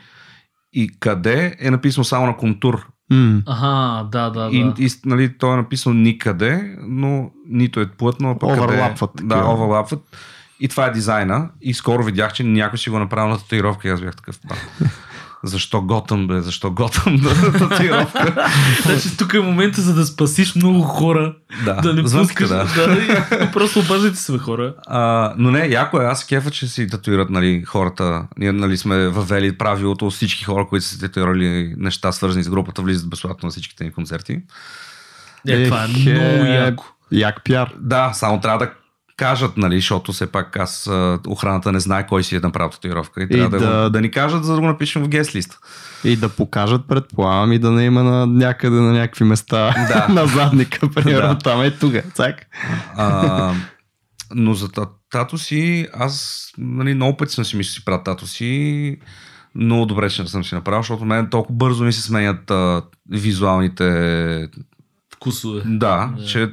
И къде е написано само на контур. М. Ага, да, да, да. И, и нали, то е написано никъде, но нито е плътно, а пък къде... Оверлапват Да, оверлапват. И това е дизайна. И скоро видях, че някой си го направил на татуировка и аз бях такъв. «Ба, Защо готъм, бе? Защо готъм да татуировка? Значи тук е момента за да спасиш много хора. Да, Да не звънките, пускаш. да. Да, и просто обаждайте се, бе, хора. А, но не, яко е. Аз се кефа, че си татуират нали, хората. Ние нали, сме въвели правилото всички хора, които са татуирали неща, свързани с групата, влизат безплатно на всичките ни концерти. Е, това е много е, яко. Як пиар. Да, само трябва да кажат, нали, защото все пак аз охраната не знае кой си е направил татуировка и трябва да, да- го, да ни кажат, за да го напишем в гест листа. И да покажат, предполагам, и да не има на някъде на някакви места Да. на задника, примерно Да. там е тук. Цак. А, но за та- тато си, аз нали, много пъти съм си мислил си правя тато си. Много добре, че не съм си направил, защото мен толкова бързо ми се сменят а, визуалните Вкусове. Да, Да. че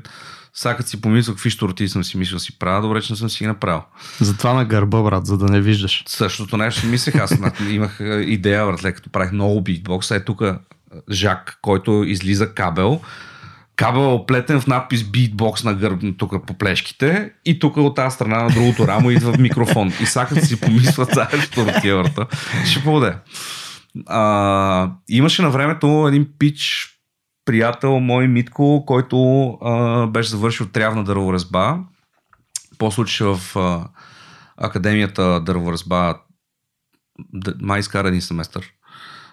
сега си помисля какви шторти съм си мислил си правя, добре, че не съм си ги направил. Затова на гърба, брат, за да не виждаш. Същото нещо си мислех, аз имах а, идея, братле, като правих много битбокс, е тук Жак, който излиза кабел, кабел е оплетен в надпис битбокс на гърб, тук по плешките и тук от тази страна на другото рамо идва микрофон. И сега си помисля за шторти, върта, ще поводе. А, имаше на времето един пич, приятел мой Митко, който а, беше завършил трявна дърворезба. После учеше в а, Академията дърворезба май изкара един семестър.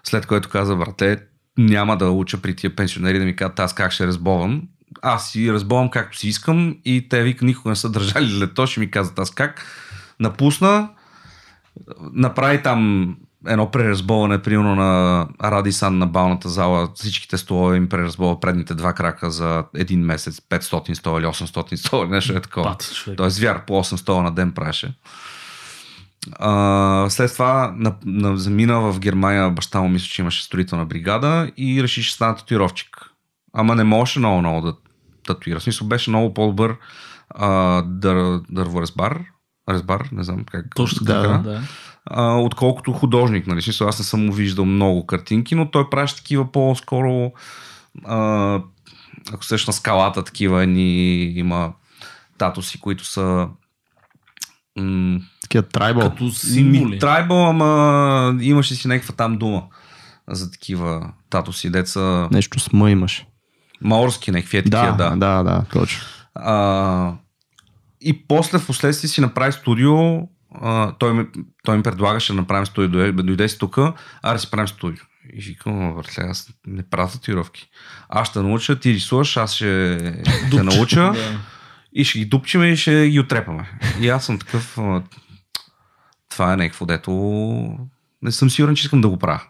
След което каза, брате, няма да уча при тия пенсионери да ми кажат аз как ще разбовам. Аз си разбовам както си искам и те вика никога не са държали лето, ще ми казват аз как. Напусна, направи там едно преразбоване, примерно на Радисан на балната зала, всичките столове им преразбова предните два крака за един месец, 500 стола или 800 стола, нещо е такова. Човек. Той звяр по 8 стола на ден правеше. А, след това на, на, замина в Германия, баща му мисля, че имаше строителна бригада и реши, че стана татуировчик. Ама не можеше много, много да татуира. В смисъл беше много по-добър дър, дърворезбар. Резбар, не знам как. Точно така, да. да. А, отколкото художник. Нали? Смисъл, аз не съм му виждал много картинки, но той правеше такива по-скоро а, ако сеш на скалата такива ни има татуси, които са м- Такива трайбъл. Като символи. трайбъл, ама имаше си някаква там дума за такива татуси, деца Нещо с М имаш. маорски, някакви е Да, такива, да. да, да, да, точно. А, и после в последствие си направи студио. А, той, ми, той ми предлагаше да направим студио. Дойде, си тук, а да си правим студио. И викам, братле, аз не правя татуировки. Аз ще науча, ти рисуваш, аз ще те науча и ще ги дупчиме и ще ги отрепаме. И аз съм такъв, това е някакво, дето не съм сигурен, че искам да го правя.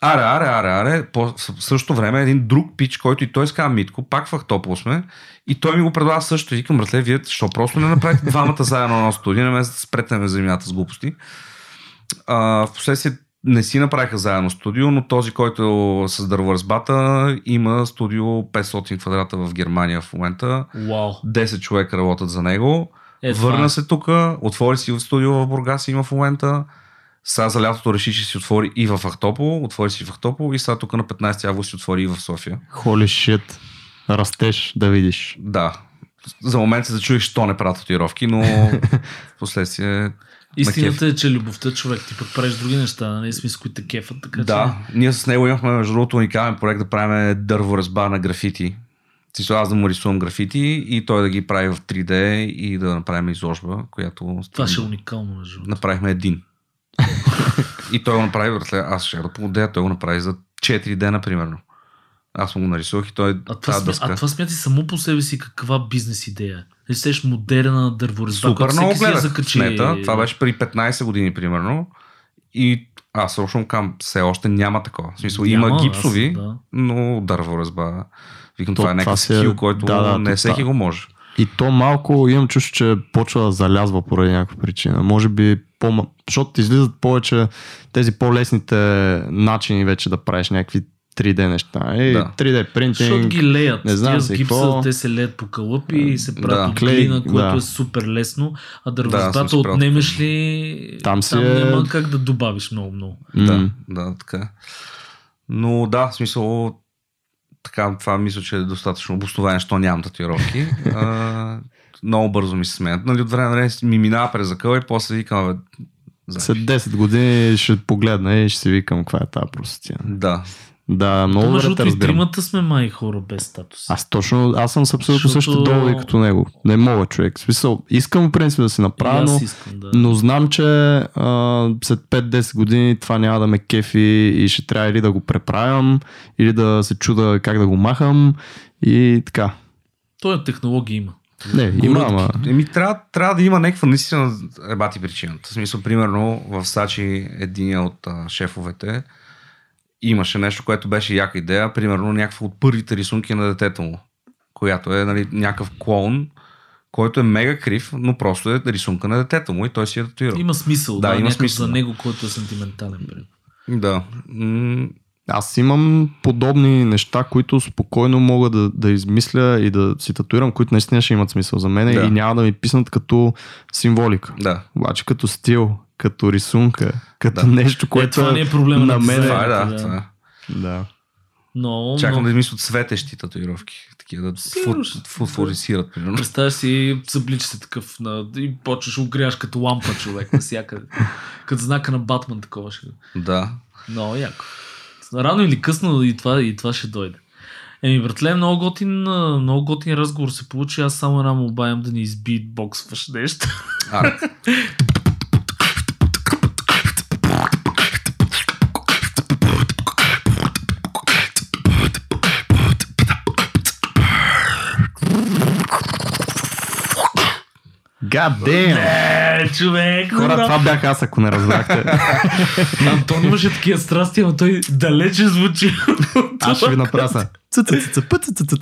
Аре, аре, аре, аре. По в същото време един друг пич, който и той с казва Митко, пак в Ахтопол сме, и той ми го предлага също. И викам, братле, вие, що просто не направите двамата заедно на едно студио, не ме спрете ме земята с глупости. А, в последствие не си направиха заедно студио, но този, който е с дърворазбата, има студио 500 квадрата в Германия в момента. Вау. 10 човека работят за него. Е, това Върна е. се тук, отвори си в студио в Бургас, има в момента. Сега за лятото реши, че си отвори и в Ахтопол, отвори си в Ахтопол и сега тук на 15 август си отвори и в София. Холи шит. Растеш да видиш. Да. За момент се зачуих, що не правя татуировки, но в последствие Истината е, че любовта човек, ти пък правиш други неща, нали, смисъл, които те кефат, така Да, ние с него имахме между другото уникален проект да правим дърворезба на графити. Смисъл, аз да му рисувам графити и той да ги прави в 3D и да направим изложба, която че това ще е уникално, между направихме един. И той го направи, братле, аз ще да помодея, той го направи за 4 дена, примерно. Аз му го нарисувах и той А това, дъска. а това смятай само по себе си каква бизнес идея. Не сеш модерна дърворезба, Супер която много гледах закачи. нета. Това беше преди 15 години, примерно. И аз срочно към все още няма такова. В смисъл, Няма, има аз- гипсови, да. но дърворезба. Викам, То това е някакъв е- скил, който да, да, не всеки това- го може. И то малко имам чувство, че почва да залязва поради някаква причина. Може би по защото ти излизат повече тези по-лесните начини вече да правиш някакви 3D неща. Е, Да. 3D принтинг. Защото ги леят. не знам Тия гипса, какво. те се леят по кълъпи и се правят Да. от глина, което да. е супер лесно. А Да, си правил отнемеш ли, Там си е- няма как да добавиш много-много. Да, да, така. Но да, в смисъл, така, това мисля, че е достатъчно обоснование, що нямам татуировки. а, много бързо ми се сменят. Нали, от време на време ми минава през закъла и после викам, бе, След 10 години ще погледна и ще си викам каква е тази простия. Да, Да, много добре те разбирам. тримата сме май хора без статус. Аз точно, аз съм с абсолютно Защото- същите доводи като него. Не мога човек. В смисъл, искам в принцип да си И направя, но, искам да. но знам, че а, след 5-10 години това няма да ме кефи и ще трябва или да го преправям, или да се чуда как да го махам и така. Той технология има. Не, има, ама... Еми, трябва, трябва да има някаква наистина ебати причината. В смисъл, примерно, в Сачи един от а, шефовете имаше нещо, което беше яка идея, примерно някаква от първите рисунки на детето му, която е нали, някакъв клоун, който е мега крив, но просто е рисунка на детето му и той си е татуирал. Има смисъл. Да, Да, има смисъл, за него, който е сантиментален. Да. Аз имам подобни неща, които спокойно мога да, да измисля и да си татуирам, които наистина ще имат смисъл за мен Да. и няма да ми писнат като символика. да. Обаче като стил, като рисунка, като Да. нещо, Е, което това не е проблема на, мен. Това е, да. дизайнера, Това е. Да. Но, Чакам но... да измислят светещи татуировки. Такива да Сигурно. фу- фосфорисират, примерно. Представя си, съблича се такъв на... и почваш огряш като лампа човек навсякъде. като знака на Батман такова ще. Да. Много яко. Рано или късно и това, и това ще дойде. Еми, братле, много готин, много готин разговор се получи. Аз само една молба имам да ни избитбоксваш нещо. А, God damn! Е, човек! Хора, това бях аз, ако не разбрахте. Антон имаше такива страсти, но той далече звучи. Аз ще ви направя са. Цъцъцъцъ, пъцъцъцъ.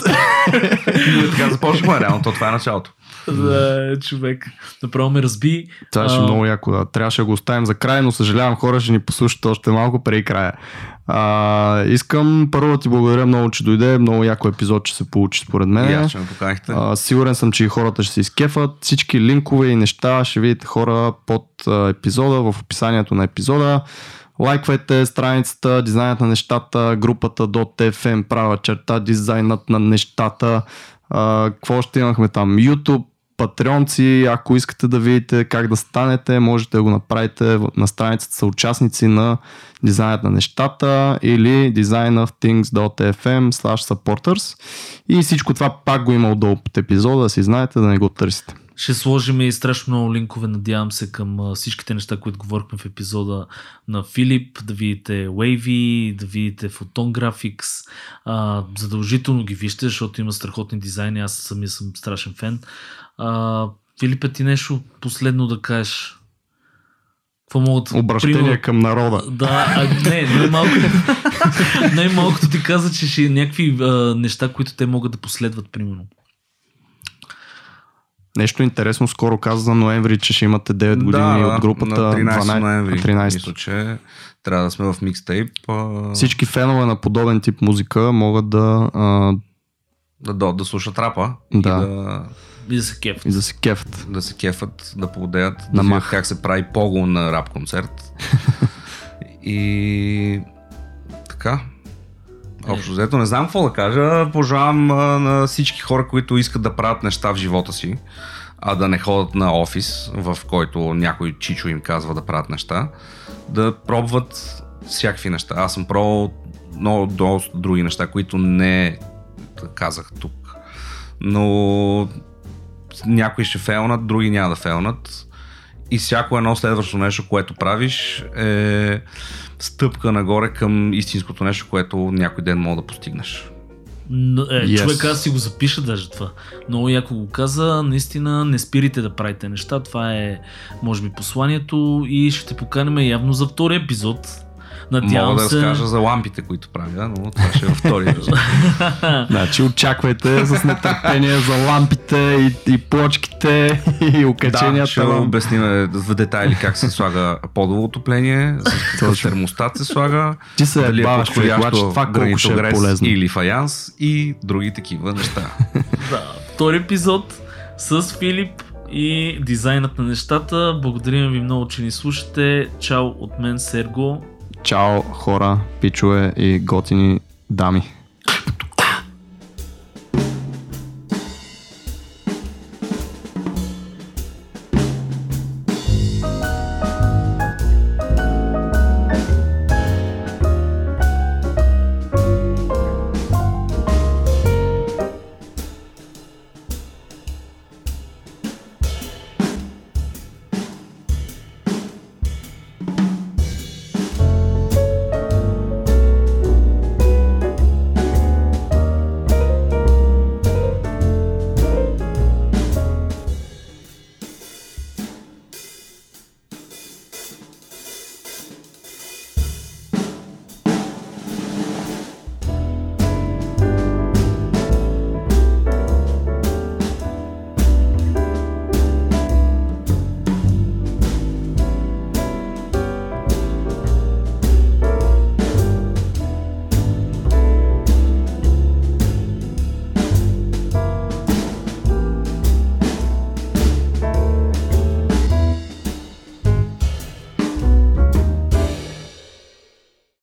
ние така започнахме, реално, то това е началото. Да, човек. Направо ме разби. Това ще А, много яко. Да. Трябваше да го оставим за край, но съжалявам, хора ще ни послушат още малко преди края. А, искам първо да ти благодаря много, че дойде. Много яко епизод, че се получи според мен. аз, че ме поканихте. А, сигурен съм, че и хората ще се изкефат. Всички линкове и неща ще видите хора под епизода, в описанието на епизода. Лайквайте страницата, дизайнът на нещата, групата .fm, права черта, дизайнът на нещата. А, какво ще имахме там? YouTube, патреонци, ако искате да видите как да станете, можете да го направите на страницата са участници на дизайнът на нещата или designofthings.fm slash supporters и всичко това пак го има отдолу под епизода, да си знаете да не го търсите. Ще сложим и страшно много линкове, надявам се, към всичките неща, които говорихме в епизода на Филип, да видите Wavy, да видите Photon Graphics. А, задължително ги вижте, защото има страхотни дизайни, аз самия съм страшен фен. А, Филипе, ти нещо последно да кажеш? Какво могат... Обращение примерно- към народа. Да, а, не, най-малкото, най-малкото ти каза, че ще е някакви а, неща, които те могат да последват, примерно. Нещо интересно, скоро каза за ноември, че ще имате 9 години от групата. на 13 12 ноември. 13. Мисля, че трябва да сме в микстейп. Всички фенове на подобен тип музика могат да а, Да, да, да слушат рапа. Да. И да, И да се кеф. и да се кефат. да се кефат, да поводеят, На да мах. как се прави пого на рап концерт. и така. Общо взето, не знам какво да кажа. Пожелавам на всички хора, които искат да правят неща в живота си, а да не ходят на офис, в който някой чичо им казва да правят неща, да пробват всякакви неща. Аз съм пробвал много доста други неща, които не казах тук. Но някои ще фейлнат, други няма да фейлнат. И всяко едно следващо нещо, което правиш е стъпка нагоре към истинското нещо, което някой ден мога да постигнеш. Но, е, Yes. Човек, аз си го запиша даже това. Много яко го каза. Наистина не спирайте да правите неща. Това е, може би, посланието и ще те поканим явно за втори епизод. Надявам Мога да се. разкажа за лампите, които правя, но това ще е във втори. Значи очаквайте с нетърпение за лампите и, и плочките и Да, окаченията. ще вам. обясним в детайли как се слага подово отопление, с какъв термостат се слага, Ти се дали е подходящо това колко ще е полезно. или фаянс и други такива неща. Да, втори епизод с Филип и дизайнът на нещата. Благодарим ви много, че ни слушате. Чао от мен, Серго. Чао, хора, пичове и готини дами.